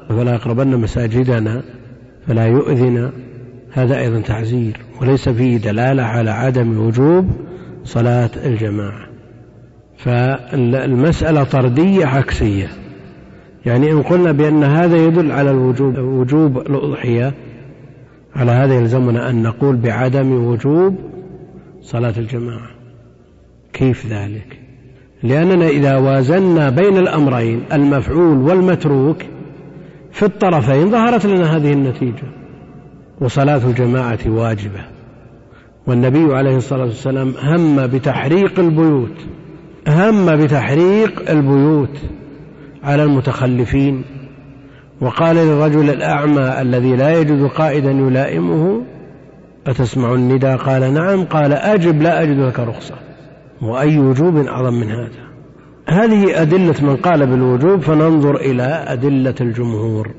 فلا يقربن مساجدنا. فلا يؤذن. هذا أيضا تعزير وليس فيه دلالة على عدم وجوب صلاة الجماعة. فالمسألة طردية عكسية. يعني إن قلنا بأن هذا يدل على الوجوب وجوب الأضحية على هذا يلزمنا أن نقول بعدم وجوب صلاة الجماعة. كيف ذلك؟ لأننا إذا وازنا بين الأمرين المفعول والمتروك في الطرفين ظهرت لنا هذه النتيجة وصلاة الجماعة واجبة. والنبي عليه الصلاة والسلام هم بتحريق البيوت هم بتحريق البيوت على المتخلفين. وقال للرجل الأعمى الذي لا يجد قائدا يلائمه أتسمع النداء؟ قال نعم. قال أجب لا أجد لك رخصة. وأي وجوب أعظم من هذا؟ هذه أدلة من قال بالوجوب فننظر إلى أدلة الجمهور.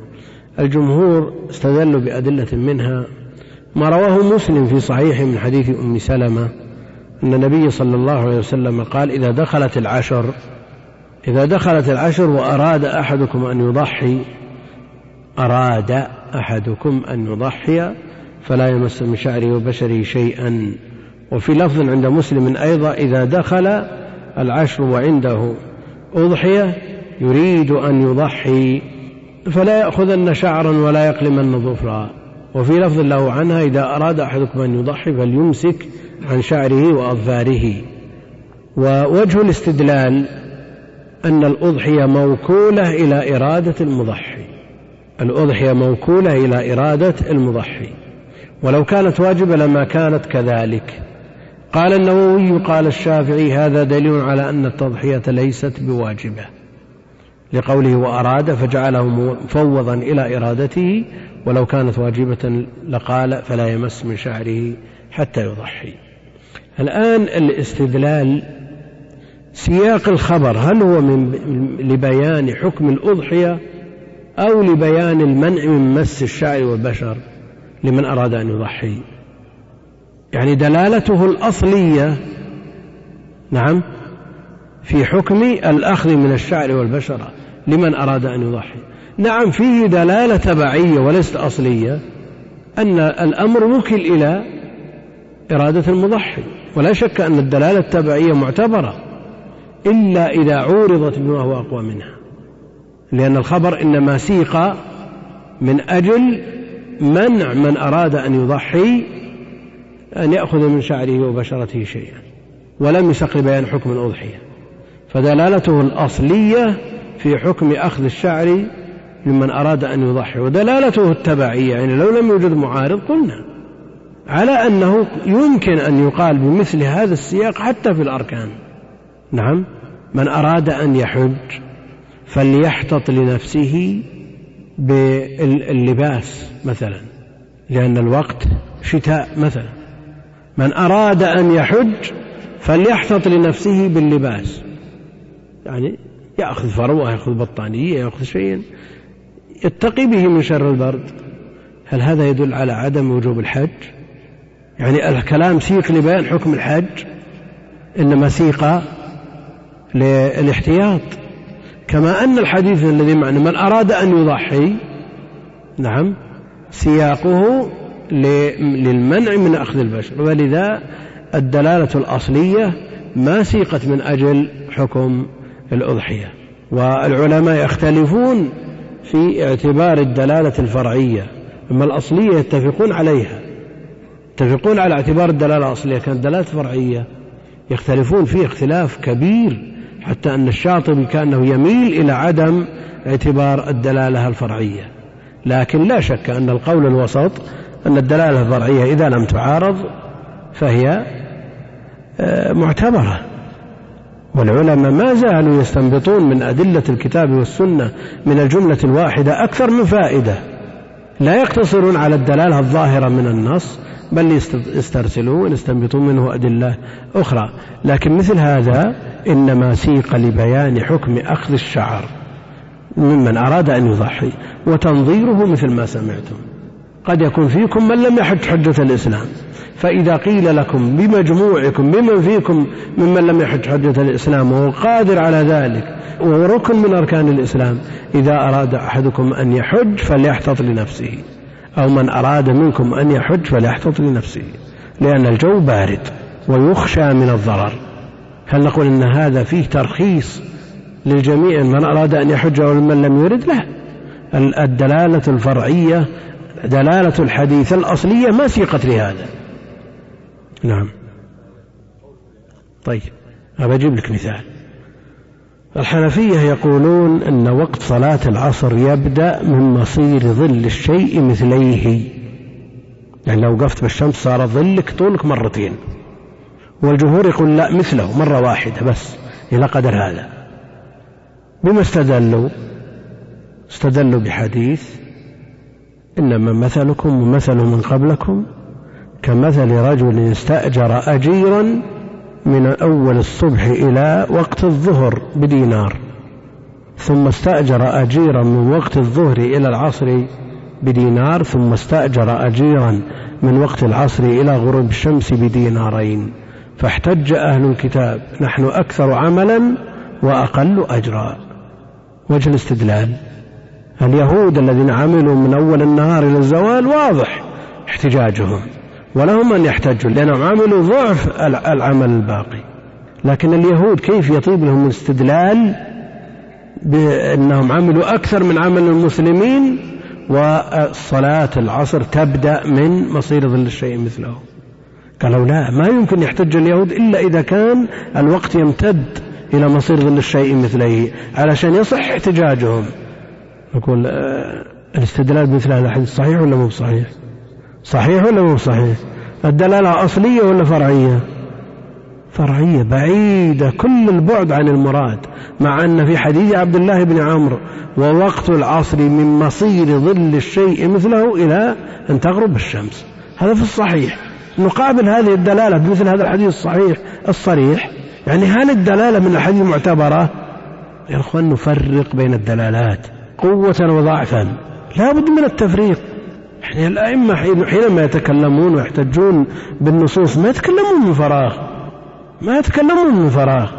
الجمهور استدلوا بأدلة منها ما رواه مسلم في صحيح من حديث أم سلمة أن النبي صلى الله عليه وسلم قال إذا دخلت العشر إذا دخلت العشر وأراد أحدكم أن يضحي أراد أحدكم أن يضحي فلا يمس من شعره وبشره شيئا. وفي لفظ عند مسلم أيضا إذا دخل العشر وعنده. أضحية يريد أن يضحي فلا يأخذن شعرا ولا يقلمن ظفرا. وفي لفظ له عنها إذا أراد أحدكم أن يضحي فليمسك عن شعره وأظفاره. ووجه الاستدلال أن الأضحية موكولة إلى إرادة المضحي. الأضحية موكولة إلى إرادة المضحي. ولو كانت واجبة لما كانت كذلك. قال النووي قال الشافعي هذا دليل على أن التضحية ليست بواجبة. لقوله وأراد فجعله مفوضا إلى إرادته ولو كانت واجبة لقال فلا يمس من شعره حتى يضحي. الآن الاستدلال سياق الخبر هل هو من لبيان حكم الأضحية أو لبيان المنع من مس الشعر والبشر لمن أراد أن يضحي؟ يعني دلالته الأصلية نعم في حكم الأخذ من الشعر والبشرة لمن أراد أن يضحي. نعم فيه دلالة تبعية وليست أصلية أن الأمر وكل إلى إرادة المضحي. ولا شك أن الدلالة التبعية معتبرة إلا إذا عورضت بما هو أقوى منها. لأن الخبر إنما سيق من أجل منع من أراد أن يضحي أن يأخذ من شعره وبشرته شيئا ولم يسق لبيان حكم الأضحية. فدلالته الأصلية في حكم أخذ الشعر ممن أراد أن يضحي ودلالته التبعية يعني لو لم يوجد معارض قلنا على أنه يمكن أن يقال بمثل هذا السياق حتى في الأركان. نعم من أراد أن يحج فليحتط لنفسه باللباس مثلا لأن الوقت شتاء مثلا. من أراد أن يحج فليحتط لنفسه باللباس. يعني يأخذ فروة يأخذ بطانية يأخذ شيئا. يتقي به من شر البرد. هل هذا يدل على عدم وجوب الحج؟ يعني الكلام سيق لبيان حكم الحج إنما سيق للاحتياط كما أن الحديث الذي معنى من أراد أن يضحي نعم سياقه للمنع من أخذ البشر. ولذا الدلالة الأصلية ما سيقت من أجل حكم الأضحية. والعلماء يختلفون في اعتبار الدلالة الفرعية أما الأصلية يتفقون عليها. يتفقون على اعتبار الدلالة الأصلية كانت دلالة فرعية. يختلفون فيه اختلاف كبير حتى أن الشاطبي كأنه يميل إلى عدم اعتبار الدلالة الفرعية. لكن لا شك أن القول الوسط أن الدلالة الفرعية إذا لم تعارض فهي آه، معتبرة. والعلماء ما زالوا يستنبطون من أدلة الكتاب والسنة من الجملة الواحدة أكثر من فائدة. لا يقتصرون على الدلالة الظاهرة من النص بل يسترسلون يستنبطون منه أدلة أخرى. لكن مثل هذا إنما سيق لبيان حكم أخذ الشعر ممن أراد أن يضحي وتنظيره مثل ما سمعتم. قد يكون فيكم من لم يحج حجة الإسلام. فإذا قيل لكم بمجموعكم بمن فيكم ممن لم يحج حجة الإسلام وهو قادر على ذلك وهو ركن من أركان الإسلام إذا أراد أحدكم أن يحج فليحتط لنفسه أو من أراد منكم أن يحج فليحتط لنفسه لأن الجو بارد ويخشى من الضرر. هل نقول أن هذا فيه ترخيص للجميع من أراد أن يحج أو من لم يرد؟ لا. الدلالة الفرعية دلالة الحديث الأصلية ما سيقت لهذا نعم. طيب أبى أجيب لك مثال. الحنفية يقولون أن وقت صلاة العصر يبدأ من مصير ظل الشيء مثليه. يعني لو وقفت بالشمس صار ظلك طولك مرتين. والجمهور يقول لا مثله مرة واحدة بس إلى قدر هذا. بما استدلوا؟ استدلوا بحديث إنما مثلكم ومثل من قبلكم كمثل رجل استأجر أجيرا من أول الصبح إلى وقت الظهر بدينار ثم استأجر أجيرا من وقت الظهر إلى العصر بدينار ثم استأجر أجيرا من وقت العصر إلى غروب الشمس بدينارين. فاحتج أهل الكتاب نحن أكثر عملا وأقل أجرا. وجه الاستدلال. اليهود الذين عملوا من أول النهار إلى الزوال واضح احتجاجهم ولهم أن يحتجوا لأنهم عملوا ضعف العمل الباقي. لكن اليهود كيف يطيب لهم الاستدلال بأنهم عملوا أكثر من عمل المسلمين وصلاة العصر تبدأ من مصير ظل الشيء مثله؟ قالوا لا ما يمكن يحتج اليهود إلا إذا كان الوقت يمتد إلى مصير ظل الشيء مثله علشان يصح احتجاجهم. نقول آه، الاستدلال بمثل هذا الحديث صحيح ولا مو صحيح؟ صحيح ولا مو صحيح؟ الدلالة أصلية ولا فرعية؟ فرعية بعيدة كل البعد عن المراد مع أن في حديث عبد الله بن عمرو ووقت العصر من مصير ظل الشيء مثله إلى أن تغرب الشمس. هذا في الصحيح. نقابل هذه الدلالة بمثل هذا الحديث الصحيح الصريح. يعني هل الدلالة من الحديث معتبرة يا أخوان نفرق بين الدلالات. قوة وضعفا. لا بد من التفريق. يعني الأئمة حينما يتكلمون ويحتجون بالنصوص ما يتكلمون من فراغ. ما يتكلمون من فراغ.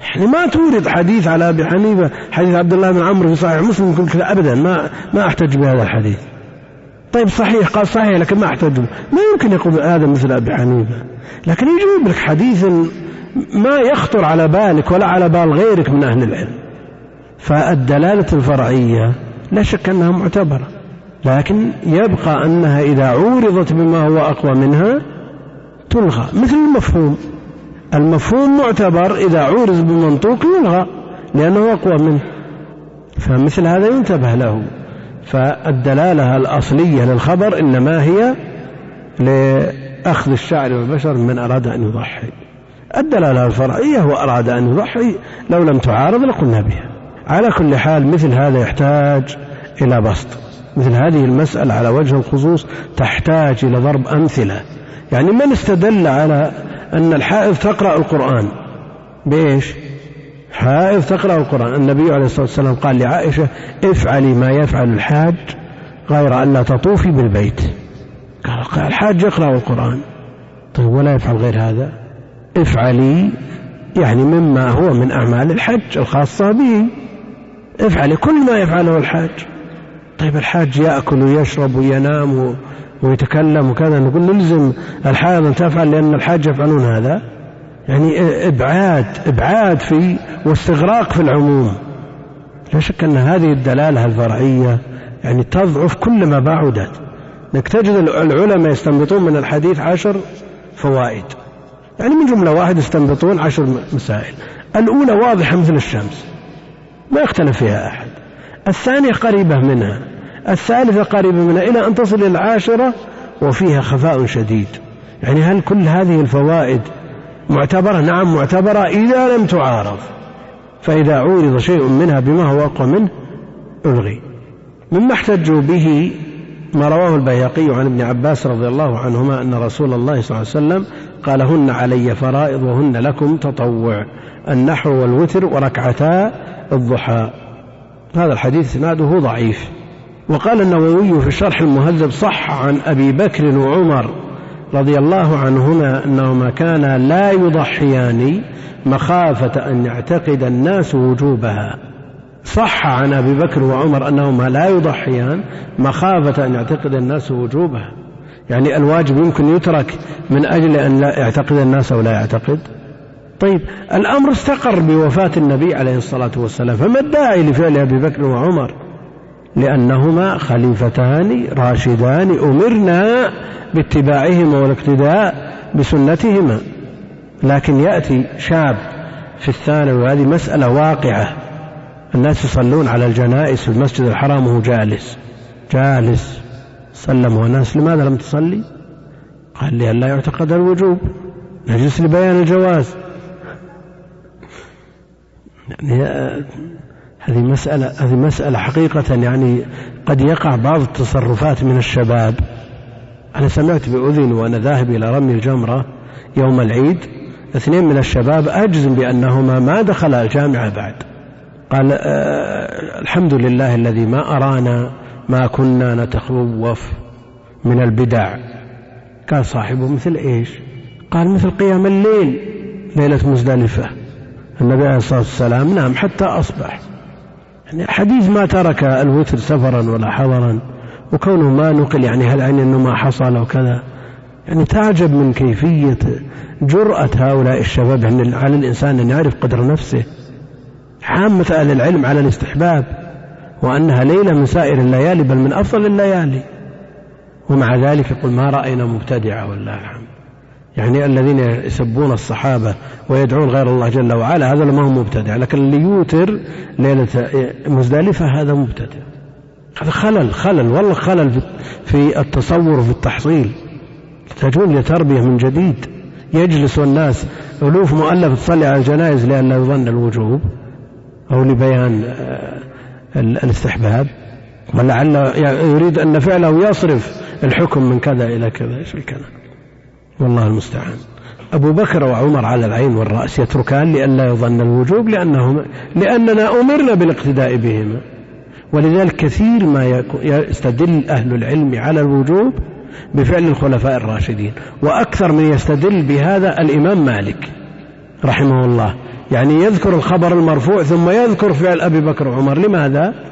يعني ما تورد حديث على أبي حنيفة حديث عبد الله بن عمرو في صحيح مسلم يقول كذا أبدا. ما ما أحتج بهذا الحديث. طيب صحيح قال صحيح لكن ما أحتج ما يمكن يقول هذا مثل أبي حنيفة. لكن يجيب لك حديث ما يخطر على بالك ولا على بال غيرك من أهل العلم. فالدلالة الفرعية لا شك أنها معتبرة لكن يبقى أنها إذا عورضت بما هو أقوى منها تلغى مثل المفهوم. المفهوم معتبر إذا عورض بمنطوق يلغى لأنه أقوى منه فمثل هذا ينتبه له. فالدلالة الأصلية للخبر إنما هي لأخذ الشعر والبشر من أراد أن يضحي. الدلالة الفرعية هو أراد أن يضحي لو لم تعارض لقلنا بها. على كل حال مثل هذا يحتاج إلى بسط. مثل هذه المسألة على وجه الخصوص تحتاج إلى ضرب أمثلة. يعني من استدل على أن الحائض تقرأ القرآن؟ بإيش؟ حائض تقرأ القرآن. النبي عليه الصلاة والسلام قال لعائشة افعلي ما يفعل الحاج غير أن لا تطوفي بالبيت. قال الحاج يقرأ القرآن. طيب ولا يفعل غير هذا؟ افعلي يعني مما هو من أعمال الحج الخاصة به. افعلي كل ما يفعله الحاج. طيب الحاج يأكل ويشرب وينام ويتكلم وكذا نقول نلزم الحائض أن تفعل لأن الحاج يفعلون هذا. يعني إبعاد إبعاد في واستغراق في العموم. لا شك أن هذه الدلالة الفرعية يعني تضعف كلما بعدت. إنك تجد العلماء يستنبطون من الحديث عشر فوائد. يعني من جملة واحدة يستنبطون عشر مسائل. الأولى واضحة مثل الشمس. ما يختلف فيها أحد. الثانية قريبة منها. الثالثة قريبة منها إلى أن تصل إلى العاشرة وفيها خفاء شديد. يعني هل كل هذه الفوائد معتبرة؟ نعم معتبرة إذا لم تعارض. فإذا عورض شيء منها بما هو أقوى منه ألغي. مما احتجوا به ما رواه البيهقي عن ابن عباس رضي الله عنهما أن رسول الله صلى الله عليه وسلم قال هن علي فرائض وهن لكم تطوع. النحو والوتر وركعتا الضحى. هذا الحديث إسناده ضعيف. وقال النووي في الشرح المهذب صح عن أبي بكر وعمر رضي الله عنهما أنهما كانا لا يضحيان مخافة أن يعتقد الناس وجوبها. صح عن أبي بكر وعمر أنهما لا يضحيان مخافة أن يعتقد الناس وجوبها. يعني الواجب يمكن يترك من أجل أن لا يعتقد الناس أو لا يعتقد. طيب الأمر استقر بوفاة النبي عليه الصلاة والسلام فما الداعي لفعل أبي بكر وعمر؟ لأنهما خليفتان راشدان أمرنا باتباعهما والاقتداء بسنتهما. لكن يأتي شاب في الثانوي وهذه مسألة واقعة. الناس يصلون على الجنائز في المسجد الحرام وهو جالس. جالس. سلم الناس لماذا لم تصلي؟ قال لئلا يعتقد الوجوب. نجلس لبيان الجواز. يعني هذه مسألة هذه مسألة حقيقة يعني قد يقع بعض التصرفات من الشباب. أنا سمعت بأذن وأنا ذاهب إلى رمي الجمرة يوم العيد اثنين من الشباب أجزم بأنهما ما دخلا الجامعة بعد. قال أه الحمد لله الذي ما أرانا ما كنا نتخوف من البدع. قال صاحبه مثل إيش؟ قال مثل قيام الليل ليلة مزدلفة. النبي عليه الصلاة والسلام نام حتى أصبح. يعني حديث ما ترك الوتر سفرا ولا حضرا وكونه ما نقل يعني هل يعني أنه ما حصل أو كذا يعني تعجب من كيفية جرأة هؤلاء الشباب. يعني على الإنسان أن يعرف قدر نفسه عامة أهل العلم على الاستحباب وأنها ليلة من سائر الليالي بل من أفضل الليالي. ومع ذلك يقول ما رأينا مبتدعة والله الحمد. يعني الذين يسبون الصحابة ويدعون غير الله جل وعلا هذا ما هو مبتدع لكن اللي يوتر ليلة مزدلفة هذا مبتدع. هذا خلل خلل والله خلل في التصور وفي التحصيل. تحتاجون لتربية من جديد. يجلس الناس ألوف مؤلف تصلي على الجنائز لئلا يظن الوجوب أو لبيان آه، الاستحباب. ولعل يريد أن فعله يصرف الحكم من كذا إلى كذا إيش الكلام؟ والله المستعان. أبو بكر وعمر على العين والرأس يتركان لئلا يظن الوجوب لأنهم لأننا أمرنا بالاقتداء بهما ولذلك كثير ما يستدل أهل العلم على الوجوب بفعل الخلفاء الراشدين. وأكثر من يستدل بهذا الإمام مالك رحمه الله. يعني يذكر الخبر المرفوع ثم يذكر فعل أبي بكر وعمر. لماذا؟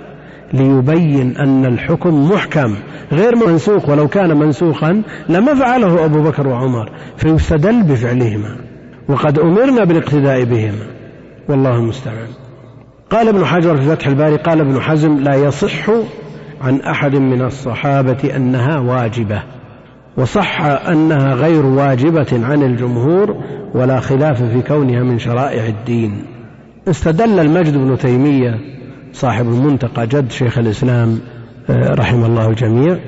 ليبين أن الحكم محكم غير منسوخ ولو كان منسوخا لما فعله أبو بكر وعمر فيستدل بفعلهما وقد أمرنا بالاقتداء بهما والله المستعان. قال ابن حجر في فتح الباري قال ابن حزم لا يصح عن أحد من الصحابة أنها واجبة وصح أنها غير واجبة عن الجمهور ولا خلاف في كونها من شرائع الدين. استدل المجد بن تيمية صاحب المنتقى جد شيخ الإسلام آه، رحمه الله الجميع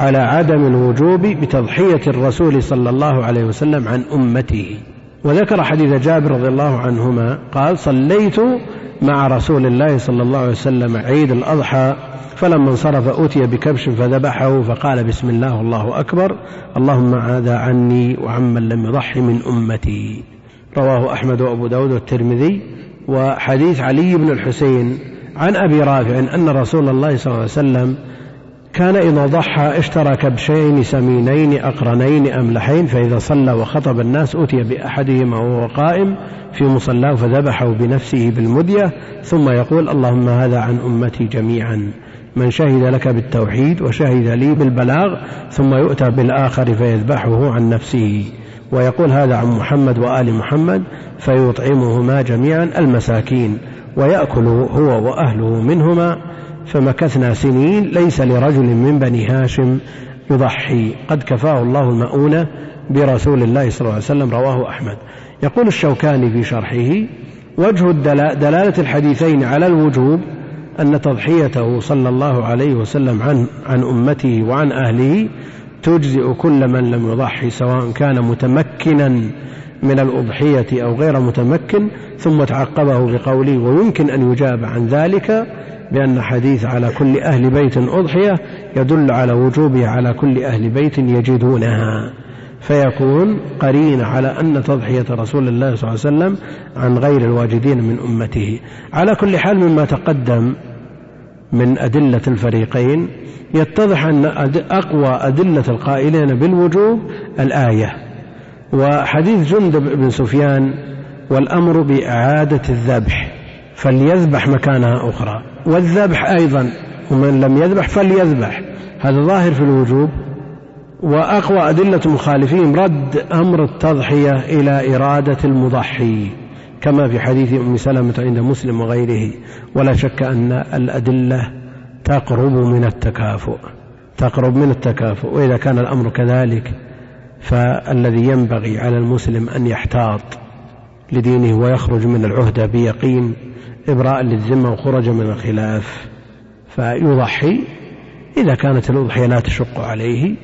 على عدم الوجوب بتضحية الرسول صلى الله عليه وسلم عن أمته. وذكر حديث جابر رضي الله عنهما قال صليت مع رسول الله صلى الله عليه وسلم عيد الأضحى فلما انصرف أتي بكبش فذبحه فقال بسم الله الله أكبر اللهم هذا عني وعمن لم يضحي من أمتي. رواه أحمد وأبو داود والترمذي وحديث علي بن الحسين عن أبي رافع أن رسول الله صلى الله عليه وسلم كان إذا ضحى اشترى كبشين سمينين أقرنين أملحين فإذا صلى وخطب الناس أتي بأحدهما وهو قائم في مصلاه فذبحه بنفسه بالمدية ثم يقول اللهم هذا عن أمتي جميعا من شهد لك بالتوحيد وشهد لي بالبلاغ ثم يؤتى بالآخر فيذبحه عن نفسه. ويقول هذا عن محمد وآل محمد فيطعمهما جميعا المساكين. ويأكل هو وأهله منهما فمكثنا سنين ليس لرجل من بني هاشم يضحي. قد كفاه الله المؤونة برسول الله صلى الله عليه وسلم رواه أحمد. يقول الشوكاني في شرحه وجه دلالة الحديثين على الوجوب أن تضحيته صلى الله عليه وسلم عن عن أمته وعن أهله تجزئ كل من لم يضحي سواء كان متمكنا من الأضحية أو غير متمكن ثم تعقبه بقوله ويمكن أن يجاب عن ذلك بأن حديث على كل أهل بيت أضحية يدل على وجوبها على كل أهل بيت يجدونها. فيكون قرين على أن تضحية رسول الله صلى الله عليه وسلم عن غير الواجدين من أمته. على كل حال مما تقدم من أدلة الفريقين يتضح أن أقوى أدلة القائلين بالوجوب الآية. وحديث جندب بن سفيان والأمر بإعادة الذبح فليذبح مكانها أخرى. والذبح أيضا ومن لم يذبح فليذبح. هذا ظاهر في الوجوب. وأقوى أدلة مخالفين رد أمر التضحية إلى إرادة المضحي كما في حديث أم سلمة عند مسلم وغيره. ولا شك أن الأدلة تقرب من التكافؤ تقرب من التكافؤ. وإذا كان الأمر كذلك فالذي ينبغي على المسلم أن يحتاط لدينه ويخرج من العهدة بيقين إبراء للذمة وخرج من الخلاف فيضحي إذا كانت الأضحية لا تشق عليه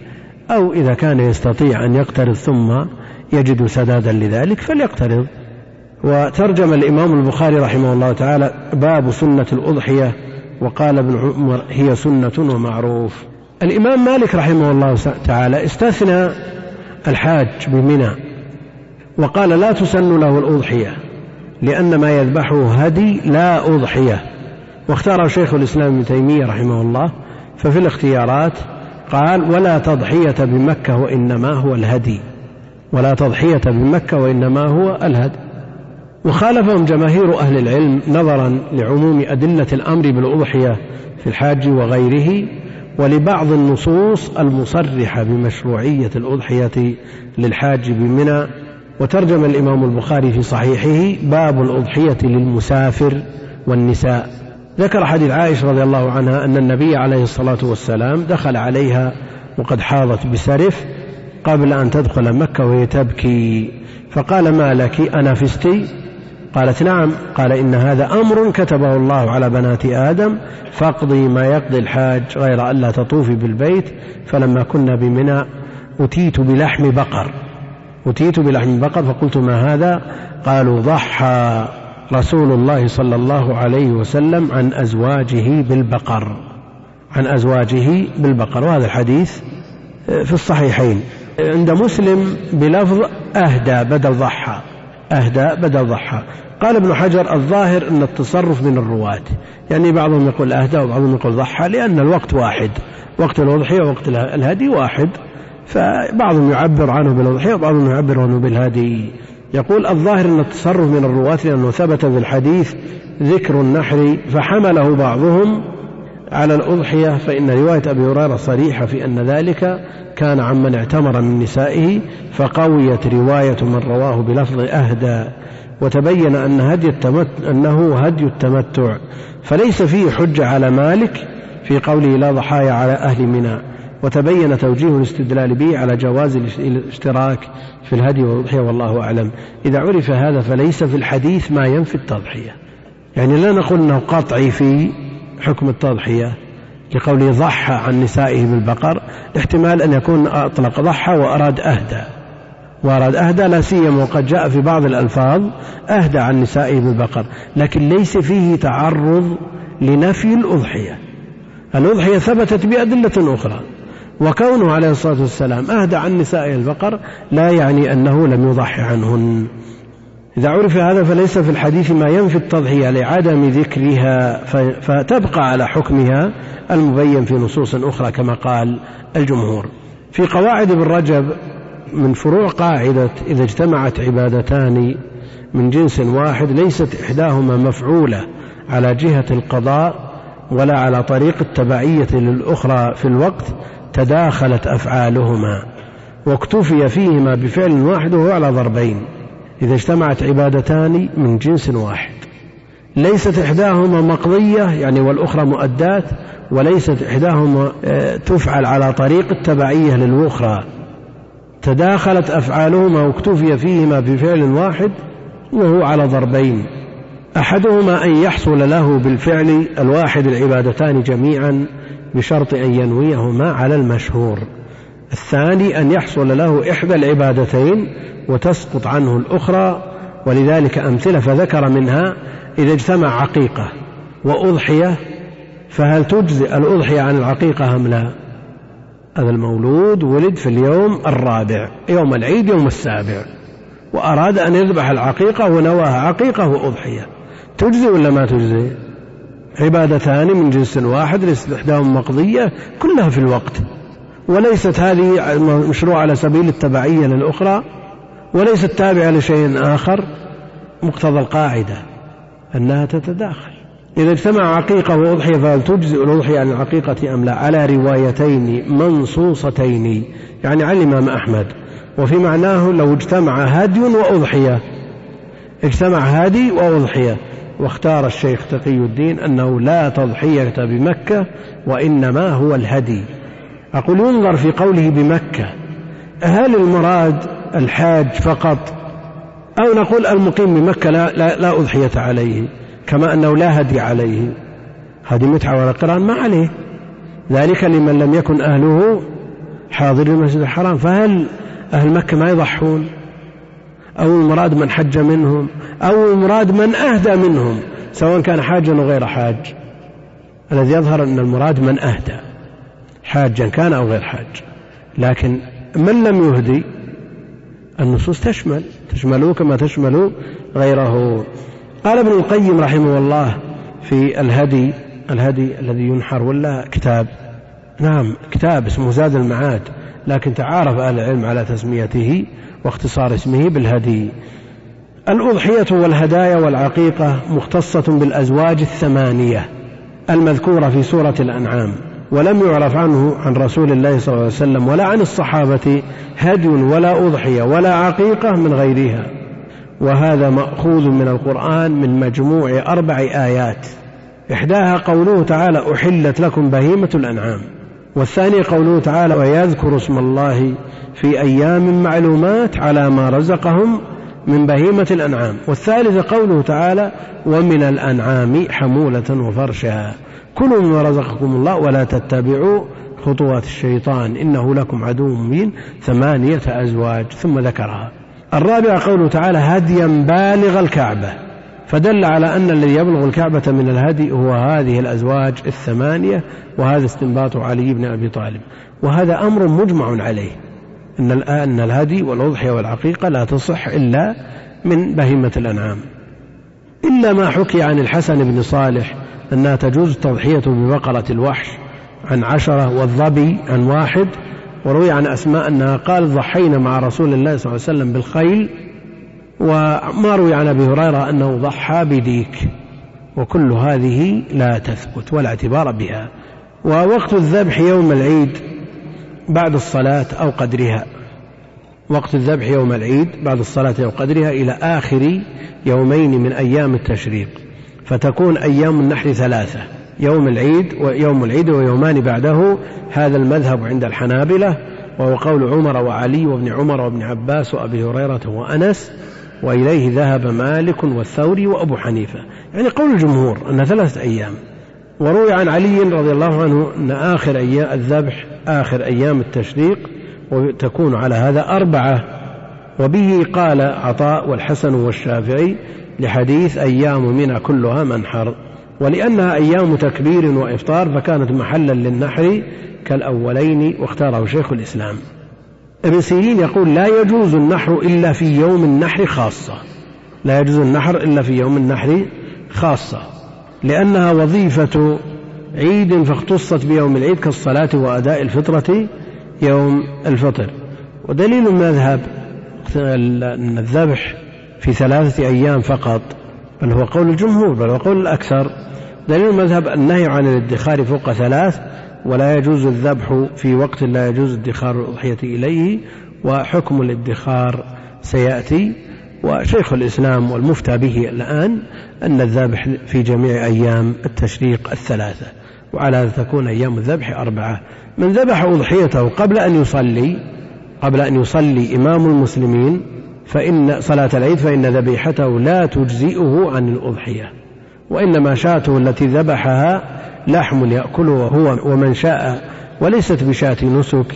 أو إذا كان يستطيع أن يقترض ثم يجد سدادا لذلك فليقترض. وترجم الإمام البخاري رحمه الله تعالى باب سنة الأضحية وقال ابن عمر هي سنة ومعروف. الإمام مالك رحمه الله تعالى استثنى الحاج بمنى وقال لا تسن له الأضحية لأن ما يذبحه هدي لا أضحية. واختاره شيخ الإسلام ابن تيمية رحمه الله ففي الاختيارات قال ولا تضحية بمكة وإنما هو الهدي. ولا تضحية بمكة وإنما هو الهدي. وخالفهم جماهير أهل العلم نظرا لعموم أدلة الأمر بالأضحية في الحاج وغيره ولبعض النصوص المصرحة بمشروعية الأضحية للحاج بمنى وترجم الإمام البخاري في صحيحه باب الأضحية للمسافر والنساء. ذكر حديث عائشة رضي الله عنها أن النبي عليه الصلاة والسلام دخل عليها وقد حاضت بسرف قبل أن تدخل مكة وهي تبكي. فقال ما لك أنافستي قالت نعم قال إن هذا أمر كتبه الله على بنات آدم فاقضي ما يقضي الحاج غير ألا تطوفي بالبيت فلما كنا بمنى أتيت بلحم بقر. أتيت بلحم بقر فقلت ما هذا؟ قالوا ضحى رسول الله صلى الله عليه وسلم عن أزواجه بالبقر. عن أزواجه بالبقر. وهذا الحديث في الصحيحين. عند مسلم بلفظ أهدى بدل ضحى. أهدى بدل ضحى. قال ابن حجر الظاهر أن التصرف من الرواة. يعني بعضهم يقول أهدى وبعضهم يقول ضحى لأن الوقت واحد. وقت الأضحية ووقت الهدي واحد. فبعضهم يعبر عنه بالأضحية وبعضهم يعبر عنه بالهدي. يقول الظاهر أن التصرف من الرواة لأنه ثبت في الحديث ذكر النحر فحمله بعضهم على الأضحية فإن رواية أبي هريرة صريحة في أن ذلك كان عمن اعتمر من نسائه فقويت رواية من رواه بلفظ أهدى وتبين أن هدي التمت أنه هدي التمتع فليس فيه حجة على مالك في قوله لا ضحايا على أهل منى وتبين توجيه الاستدلال به على جواز الاشتراك في الهدي والأضحية والله أعلم. إذا عرف هذا فليس في الحديث ما ينفي التضحية. يعني لا نقول أنه قطعي في حكم التضحية لقوله ضحى عن نسائه بالبقر احتمال أن يكون أطلق ضحى وأراد أهدى. وأراد أهدى لا سيما وقد جاء في بعض الألفاظ أهدى عن نسائه بالبقر لكن ليس فيه تعرض لنفي الأضحية. الأضحية ثبتت بأدلة أخرى وكونه عليه الصلاة والسلام أهدى عن نسائه البقر لا يعني أنه لم يضحي عنهن. إذا عرف هذا فليس في الحديث ما ينفي التضحية لعدم ذكرها فتبقى على حكمها المبين في نصوص أخرى كما قال الجمهور. في قواعد ابن رجب من فروع قاعدة إذا اجتمعت عبادتان من جنس واحد ليست إحداهما مفعولة على جهة القضاء ولا على طريق التبعية للأخرى في الوقت تداخلت أفعالهما واكتفي فيهما بفعل واحد وهو على ضربين. إذا اجتمعت عبادتان من جنس واحد. ليست إحداهما مقضية يعني والأخرى مؤدات وليست إحداهما آه، تفعل على طريق التبعية للأخرى. تداخلت أفعالهما واكتفي فيهما بفعل واحد وهو على ضربين. أحدهما أن يحصل له بالفعل الواحد العبادتان جميعا بشرط أن ينويهما على المشهور. الثاني أن يحصل له إحدى العبادتين وتسقط عنه الأخرى ولذلك أمثلة فذكر منها إذا اجتمع عقيقة وأضحية فهل تجزئ الأضحية عن العقيقة أم لا؟ هذا المولود ولد في اليوم الرابع يوم العيد يوم السابع وأراد أن يذبح العقيقة ونواها عقيقة وأضحية. تجزي ولا ما تجزي عبادتان من جنس واحد ليست مقضية كلها في الوقت. وليست هذه مشروع على سبيل التبعية للأخرى وليست تابعة لشيء آخر مقتضى القاعدة أنها تتداخل. إذا اجتمع عقيقة وأضحية فهل تجزئ الأضحية عن العقيقة أم لا؟ على روايتين منصوصتين يعني عن الإمام أحمد. وفي معناه لو اجتمع هدي وأضحية. اجتمع هدي وأضحية. واختار الشيخ تقي الدين أنه لا تضحية بمكة وإنما هو الهدي. أقول ينظر في قوله بمكة هل المراد الحاج فقط؟ أو نقول المقيم بمكة لا, لا, لا أضحية عليه كما أنه لا هدي عليه. هذه متعة ولا قران؟ ما عليه. ذلك لمن لم يكن أهله حاضر المسجد الحرام. فهل أهل مكة ما يضحون؟ أو المراد من حج منهم؟ أو المراد من أهدى منهم؟ سواء كان حاجا أو غير حاج. الذي يظهر أن المراد من أهدى. حاجا كان أو غير حاج. لكن من لم يهدي النصوص تشمل تشمله كما تشمل غيره. قال ابن القيم رحمه الله في الهدي الهدي الذي ينحر ولا كتاب؟ نعم كتاب اسمه زاد المعاد لكن تعارف أهل العلم على تسميته واختصار اسمه بالهدي. الأضحية والهدايا والعقيقة مختصة بالأزواج الثمانية المذكورة في سورة الأنعام. ولم يعرف عنه عن رسول الله صلى الله عليه وسلم ولا عن الصحابة هدي ولا أضحية ولا عقيقة من غيرها. وهذا مأخوذ من القرآن من مجموع أربع آيات. إحداها قوله تعالى أحلت لكم بهيمة الأنعام. والثاني قوله تعالى ويذكر اسم الله في أيام معلومات على ما رزقهم من بهيمة الأنعام. والثالث قوله تعالى ومن الأنعام حمولة وفرشها. كلوا مما رزقكم الله ولا تتبعوا خطوات الشيطان إنه لكم عدو مبين ثمانية أزواج. ثم ذكرها. الرابع قوله تعالى هديا بالغ الكعبة. فدل على أن الذي يبلغ الكعبة من الهدي هو هذه الأزواج الثمانية وهذا استنباط علي بن أبي طالب. وهذا أمر مجمع عليه. أن أن الهدي والأضحية والعقيقة لا تصح إلا من بهيمة الأنعام. إلا ما حكي عن الحسن بن صالح أنها تجوز التضحية ببقرة الوحش عن عشرة والظبي عن واحد وروي عن أسماء أنها قال ضحينا مع رسول الله صلى الله عليه وسلم بالخيل وما روي عن أبي هريرة أنه ضحى بديك وكل هذه لا تثبت ولا اعتبار بها. ووقت الذبح يوم العيد بعد الصلاة أو قدرها وقت الذبح يوم العيد بعد الصلاة أو قدرها إلى آخر يومين من أيام التشريق. فتكون أيام النحر ثلاثة يوم العيد ويوم العيد ويومان بعده هذا المذهب عند الحنابلة وهو قول عمر وعلي وابن عمر وابن عباس وأبي هريرة وأنس وإليه ذهب مالك والثوري وأبو حنيفة. يعني قول الجمهور أن ثلاثة أيام. وروي عن علي رضي الله عنه أن آخر أيام الذبح آخر أيام التشريق وتكون على هذا أربعة وبه قال عطاء والحسن والشافعي لحديث أيام منى كلها منحر ولأنها أيام تكبير وإفطار فكانت محلا للنحر كالأولين واختاره شيخ الإسلام. ابن سيرين يقول لا يجوز النحر إلا في يوم النحر خاصة. لا يجوز النحر إلا في يوم النحر خاصة لأنها وظيفة عيد فاختصت بيوم العيد كالصلاة وأداء الفطرة يوم الفطر. ودليل المذهب الذبح في ثلاثة أيام فقط بل هو قول الجمهور بل هو قول الأكثر. دليل المذهب النهي عن الادخار فوق ثلاث ولا يجوز الذبح في وقت لا يجوز ادخار الأضحية إليه وحكم الادخار سيأتي. وشيخ الإسلام والمفتى به الآن أن الذبح في جميع أيام التشريق الثلاثة وعلى هذا تكون أيام الذبح أربعة. من ذبح أضحيته قبل أن يصلي قبل أن يصلي إمام المسلمين فإن صلاة العيد فإن ذبيحته لا تجزئه عن الأضحية وإنما شاته التي ذبحها لحم يأكله هو ومن شاء وليست بشاة نسك.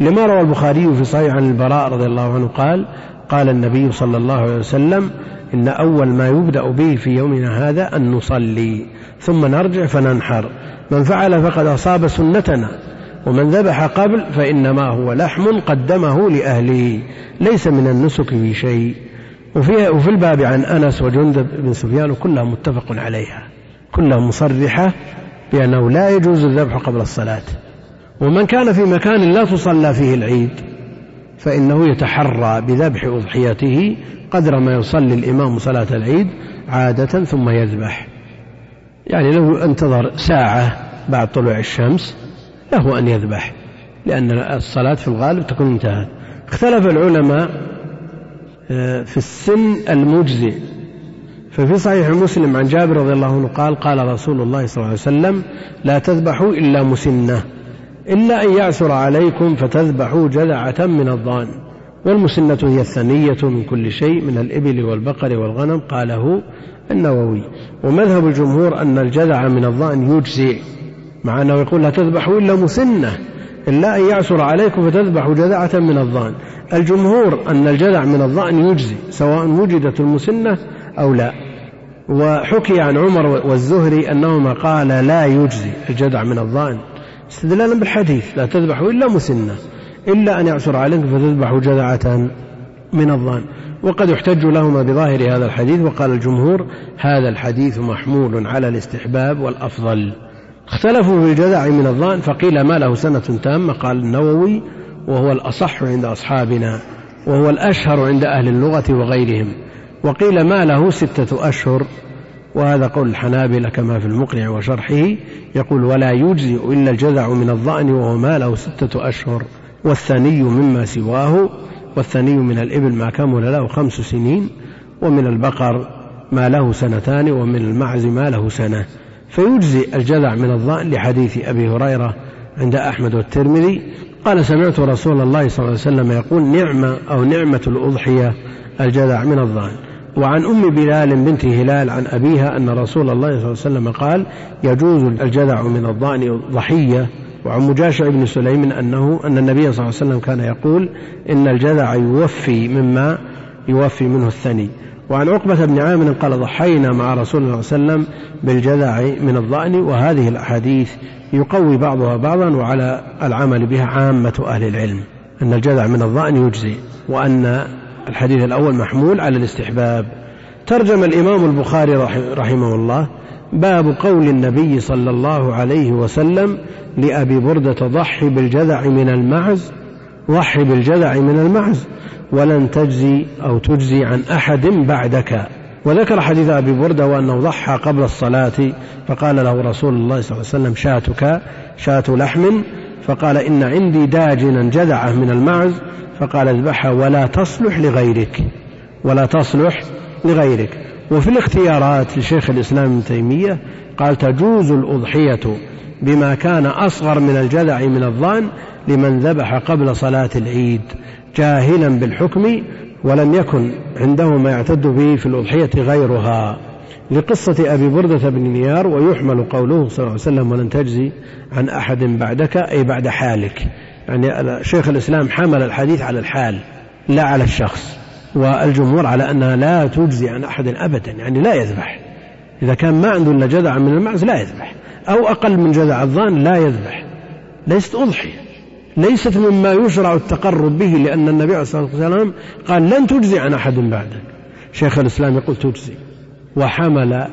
لما روى البخاري في صحيح عن البراء رضي الله عنه قال قال النبي صلى الله عليه وسلم إن أول ما يبدأ به في يومنا هذا أن نصلي ثم نرجع فننحر من فعل فقد أصاب سنتنا. ومن ذبح قبل فإنما هو لحم قدمه لأهله ليس من النسك في شيء. وفي, وفي الباب عن أنس وجندب بن سفيان كلها متفق عليها كلها مصرحة بأنه لا يجوز الذبح قبل الصلاة. ومن كان في مكان لا تصلى فيه العيد فإنه يتحرى بذبح أضحيته قدر ما يصلي الإمام صلاة العيد عادة ثم يذبح. يعني لو انتظر ساعة بعد طلوع الشمس له أن يذبح لأن الصلاة في الغالب تكون انتهت. اختلف العلماء آه، في السن المجزئ. ففي صحيح مسلم عن جابر رضي الله عنه قال قال رسول الله صلى الله عليه وسلم لا تذبحوا إلا مسنة إلا أن يعثر عليكم فتذبحوا جذعة من الضأن والمسنة هي الثنية من كل شيء من الإبل والبقر والغنم. قاله النووي. ومذهب الجمهور أن الجذع من الضأن يجزئ. مع أنه يقول لا تذبحوا إلا مسنة إلا أن يعثر عليكم فتذبحوا جذعة من الضأن. الجمهور أن الجذع من الضأن يجزي سواء وجدت المسنة أو لا. وحكي عن عمر والزهري أنهما قال لا يجزي الجذع من الضأن. استدلالا بالحديث لا تذبحوا إلا مسنة إلا أن يعثر عليكم فتذبحوا جذعة من الضأن. وقد يحتج لهما بظاهر هذا الحديث وقال الجمهور هذا الحديث محمول على الاستحباب والأفضل. اختلفوا في الجذع من الظان فقيل ما له سنة تامة قال النووي وهو الأصح عند أصحابنا وهو الأشهر عند أهل اللغة وغيرهم. وقيل ما له ستة أشهر وهذا قول الحنابلة كما في المقنع وشرحه يقول ولا يجزئ إلا الجذع من الظأن وهو ما له ستة أشهر والثني مما سواه والثني من الإبل ما كمل له خمس سنين ومن البقر ما له سنتان ومن المعز ما له سنة. فيجزي الجذع من الظأن لحديث أبي هريرة عند أحمد والترمذي. قال سمعت رسول الله صلى الله عليه وسلم يقول نعمة أو نعمة الأضحية الجذع من الظأن. وعن أم بلال بنت هلال عن أبيها أن رسول الله صلى الله عليه وسلم قال يجوز الجذع من الظأن ضحية. وعن مجاشع بن سليم أنه أن النبي صلى الله عليه وسلم كان يقول إن الجذع يوفي مما يوفي منه الثني. وعن عقبة بن عامر قال ضحينا مع رسول الله صلى الله عليه وسلم بالجذع من الضأن وهذه الأحاديث يقوي بعضها بعضا وعلى العمل بها عامة أهل العلم أن الجذع من الضأن يجزي وأن الحديث الأول محمول على الاستحباب. ترجم الإمام البخاري رحمه الله باب قول النبي صلى الله عليه وسلم لأبي بردة ضحي بالجذع من المعز ضحي بالجذع من المعز ولن تجزي أو تجزي عن أحد بعدك. وذكر حديث أبي بردة وأنه ضحى قبل الصلاة فقال له رسول الله صلى الله عليه وسلم شاتك شاة لحم. فقال إن عندي داجنا جذعة من المعز. فقال اذبحها ولا تصلح لغيرك ولا تصلح لغيرك. وفي الاختيارات لشيخ الإسلام ابن تيمية قال تجوز الأضحية بما كان أصغر من الجذع من الظان لمن ذبح قبل صلاة العيد جاهلا بالحكم ولم يكن عنده ما يعتد به في الأضحية غيرها. لقصة أبي بردة بن نيار ويحمل قوله صلى الله عليه وسلم ولن تجزي عن أحد بعدك أي بعد حالك. يعني شيخ الإسلام حمل الحديث على الحال لا على الشخص. والجمهور على أنها لا تجزي عن أحد أبدا يعني لا يذبح. إذا كان ما عنده إلا جذع من المعز لا يذبح. أو أقل من جذع الظان لا يذبح. ليست أضحية. ليست مما يشرع التقرب به لأن النبي عليه الصلاة والسلام قال لن تجزي عن أحد بعدك. شيخ الإسلام يقول تجزي. وحمل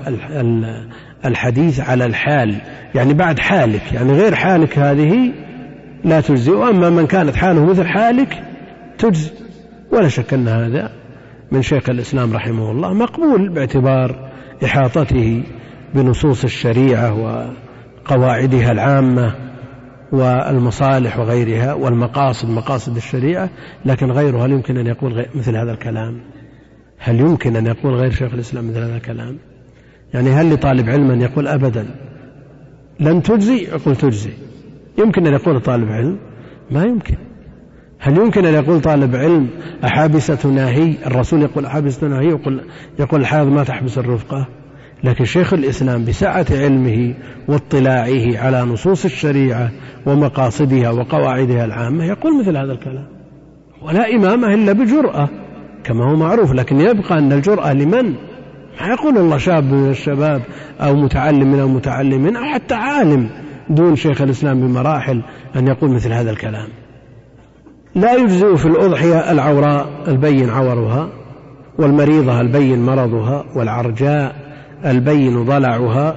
الحديث على الحال يعني بعد حالك يعني غير حالك هذه لا تجزي. وأما من كانت حاله مثل حالك تجزي. ولا شك أن هذا من شيخ الإسلام رحمه الله مقبول باعتبار إحاطته بنصوص الشريعة وقواعدها العامة والمصالح وغيرها والمقاصد مقاصد الشريعة لكن غيره هل يمكن أن يقول مثل هذا الكلام؟ هل يمكن أن يقول غير شيخ الإسلام مثل هذا الكلام؟ يعني هل لطالب علم أن يقول أبدا؟ لن تجزي؟ يقول تجزي. يمكن أن يقول طالب علم؟ ما يمكن. هل يمكن أن يقول طالب علم أحابسة ناهي؟ الرسول يقول أحابسة ناهي يقول, يقول الحائض ما تحبس الرفقة. لكن شيخ الإسلام بسعة علمه واطلاعه على نصوص الشريعة ومقاصدها وقواعدها العامة يقول مثل هذا الكلام. ولا إمامة إلا بجرأة كما هو معروف. لكن يبقى أن الجرأة لمن؟ ما يقول الله شاب من الشباب أو متعلم من المتعلمين أو حتى عالم دون شيخ الإسلام بمراحل أن يقول مثل هذا الكلام. لا يجزئ في الأضحية العوراء البين عورها والمريضة البين مرضها والعرجاء البين ضلعها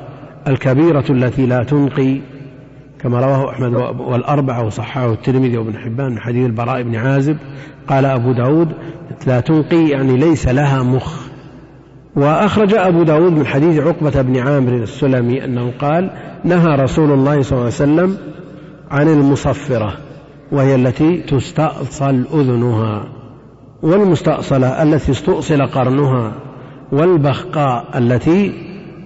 الكبيرة التي لا تنقي كما رواه أحمد والأربعة وصححه الترمذي وابن حبان من حديث البراء بن عازب قال أبو داود لا تنقي يعني ليس لها مخ. وأخرج أبو داود من حديث عقبة بن عامر السلمي أنه قال نهى رسول الله صلى الله عليه وسلم عن المصفرة. وهي التي تستأصل أذنها والمستأصلة التي استؤصل قرنها والبخقاء التي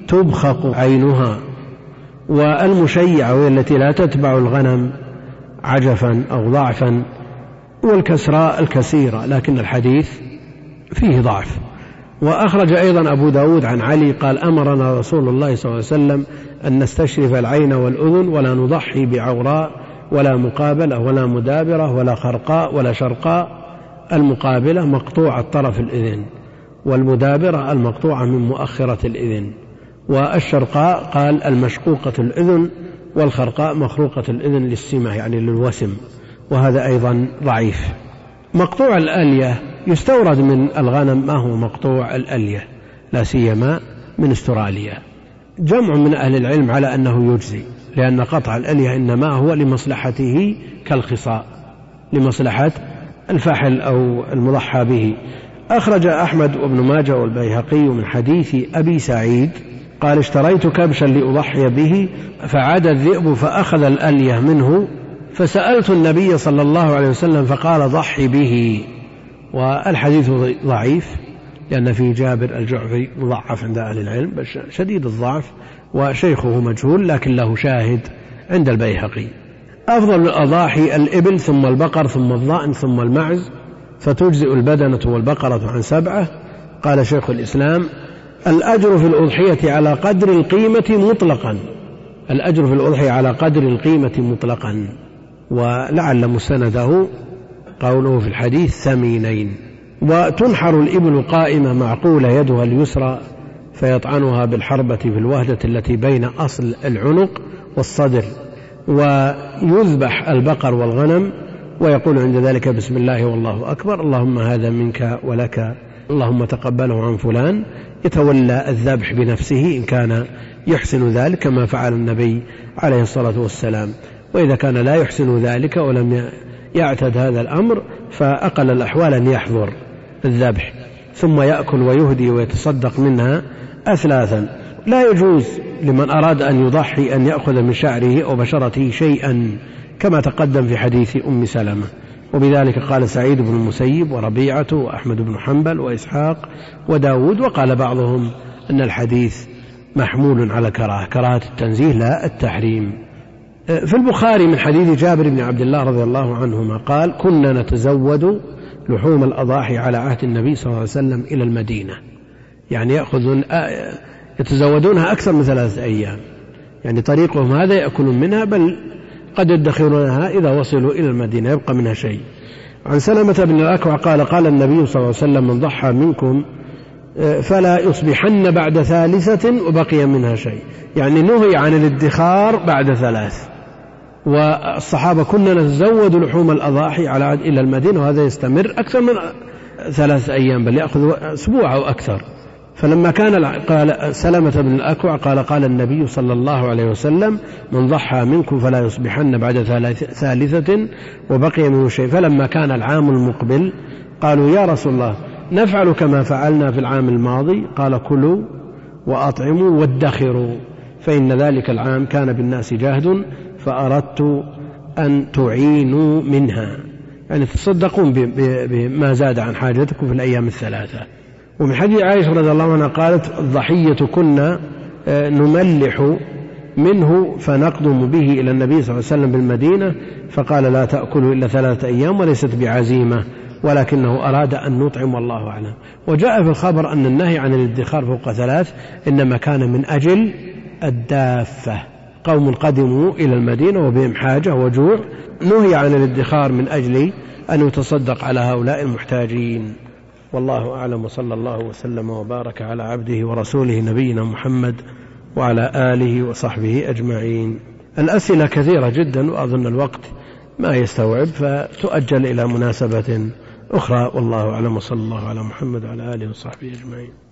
تبخق عينها والمشيعة وهي التي لا تتبع الغنم عجفا أو ضعفا والكسراء الكثيرة لكن الحديث فيه ضعف. وأخرج أيضا أبو داود عن علي قال أمرنا رسول الله صلى الله عليه وسلم أن نستشرف العين والأذن ولا نضحي بعوراء ولا مقابلة ولا مدابرة ولا خرقاء ولا شرقاء. المقابلة مقطوع الطرف الإذن والمدابرة المقطوعة من مؤخرة الإذن. والشرقاء قال المشقوقة الأذن والخرقاء مخروقة الأذن للسمة يعني للوسم وهذا أيضا ضعيف. مقطوع الألية يستورد من الغنم ما هو مقطوع الألية؟ لا سيما من استراليا. جمع من أهل العلم على أنه يجزي. لأن قطع الألية إنما هو لمصلحته كالخصاء لمصلحة الفحل أو المضحى به. أخرج أحمد وابن ماجه والبيهقي من حديث أبي سعيد قال اشتريت كبشا لأضحي به فعاد الذئب فأخذ الألية منه فسألت النبي صلى الله عليه وسلم فقال ضحي به والحديث ضعيف لأن في جابر الجعفي مضعف عند أهل العلم بل شديد الضعف وشيخه مجهول لكن له شاهد عند البيهقي. أفضل الأضاحي الإبل ثم البقر ثم الضأن ثم المعز فتجزئ البدنة والبقرة عن سبعة. قال شيخ الإسلام الأجر في الأضحية على قدر القيمة مطلقا. الأجر في الأضحية على قدر القيمة مطلقا. ولعل مستنده قوله في الحديث ثمينين. وتنحر الإبل قائمة معقولة يدها اليسرى. فيطعنها بالحربة في الوهدة التي بين أصل العنق والصدر ويذبح البقر والغنم ويقول عند ذلك بسم الله والله أكبر اللهم هذا منك ولك اللهم تقبله عن فلان يتولى الذبح بنفسه إن كان يحسن ذلك كما فعل النبي عليه الصلاة والسلام. وإذا كان لا يحسن ذلك ولم يعتد هذا الأمر فأقل الأحوال أن يحضر الذبح. ثم يأكل ويهدي ويتصدق منها أثلاثا. لا يجوز لمن أراد أن يضحي أن يأخذ من شعره أو بشرته شيئا كما تقدم في حديث أم سلمة. وبذلك قال سعيد بن المسيب وربيعة وأحمد بن حنبل وإسحاق وداود وقال بعضهم أن الحديث محمول على كراهة. كراهة التنزيه لا التحريم. في البخاري من حديث جابر بن عبد الله رضي الله عنهما قال كنا نتزود لحوم الأضاحي على عهد النبي صلى الله عليه وسلم إلى المدينة. يعني يأخذون يتزودونها أكثر من ثلاثة أيام. يعني طريقهم هذا يأكلون منها بل قد يدخرونها إذا وصلوا إلى المدينة يبقى منها شيء. عن سلمة بن الأكوع قال قال النبي صلى الله عليه وسلم من ضحى منكم فلا يصبحن بعد ثالثة وبقي منها شيء. يعني نهي عن الادخار بعد ثلاث. والصحابة كنا نتزود لحوم الأضاحي على عهد إلى المدينة وهذا يستمر أكثر من ثلاثة أيام بل يأخذ أسبوع أو أكثر. فلما كان قال سلمة بن الأكوع قال قال النبي صلى الله عليه وسلم من ضحى منكم فلا يصبحن بعد ثالثة وبقي منه شيء. فلما كان العام المقبل قالوا يا رسول الله نفعل كما فعلنا في العام الماضي. قال كلوا وأطعموا وادخروا فإن ذلك العام كان بالناس جهد فأردت أن تعينوا منها. يعني تصدقون بما زاد عن حاجتكم في الأيام الثلاثة. ومن حديث عائشة رضي الله عنها قالت الضحية كنا آه، نملح منه فنقدم به إلى النبي صلى الله عليه وسلم بالمدينة. فقال لا تأكلوا إلا ثلاثة أيام وليست بعزيمة. ولكنه أراد أن نطعم والله أعلم. وجاء في الخبر أن النهي عن الادخار فوق ثلاث إنما كان من أجل الدافة. قوم قدموا إلى المدينة وبهم حاجة وجوع نهي عن الادخار من أجل أن يتصدق على هؤلاء المحتاجين. والله أعلم وصلى الله وسلم وبارك على عبده ورسوله نبينا محمد وعلى آله وصحبه أجمعين. الأسئلة كثيرة جدا وأظن الوقت ما يستوعب فتؤجل إلى مناسبة أخرى. والله أعلم وصلى الله على محمد وعلى آله وصحبه أجمعين.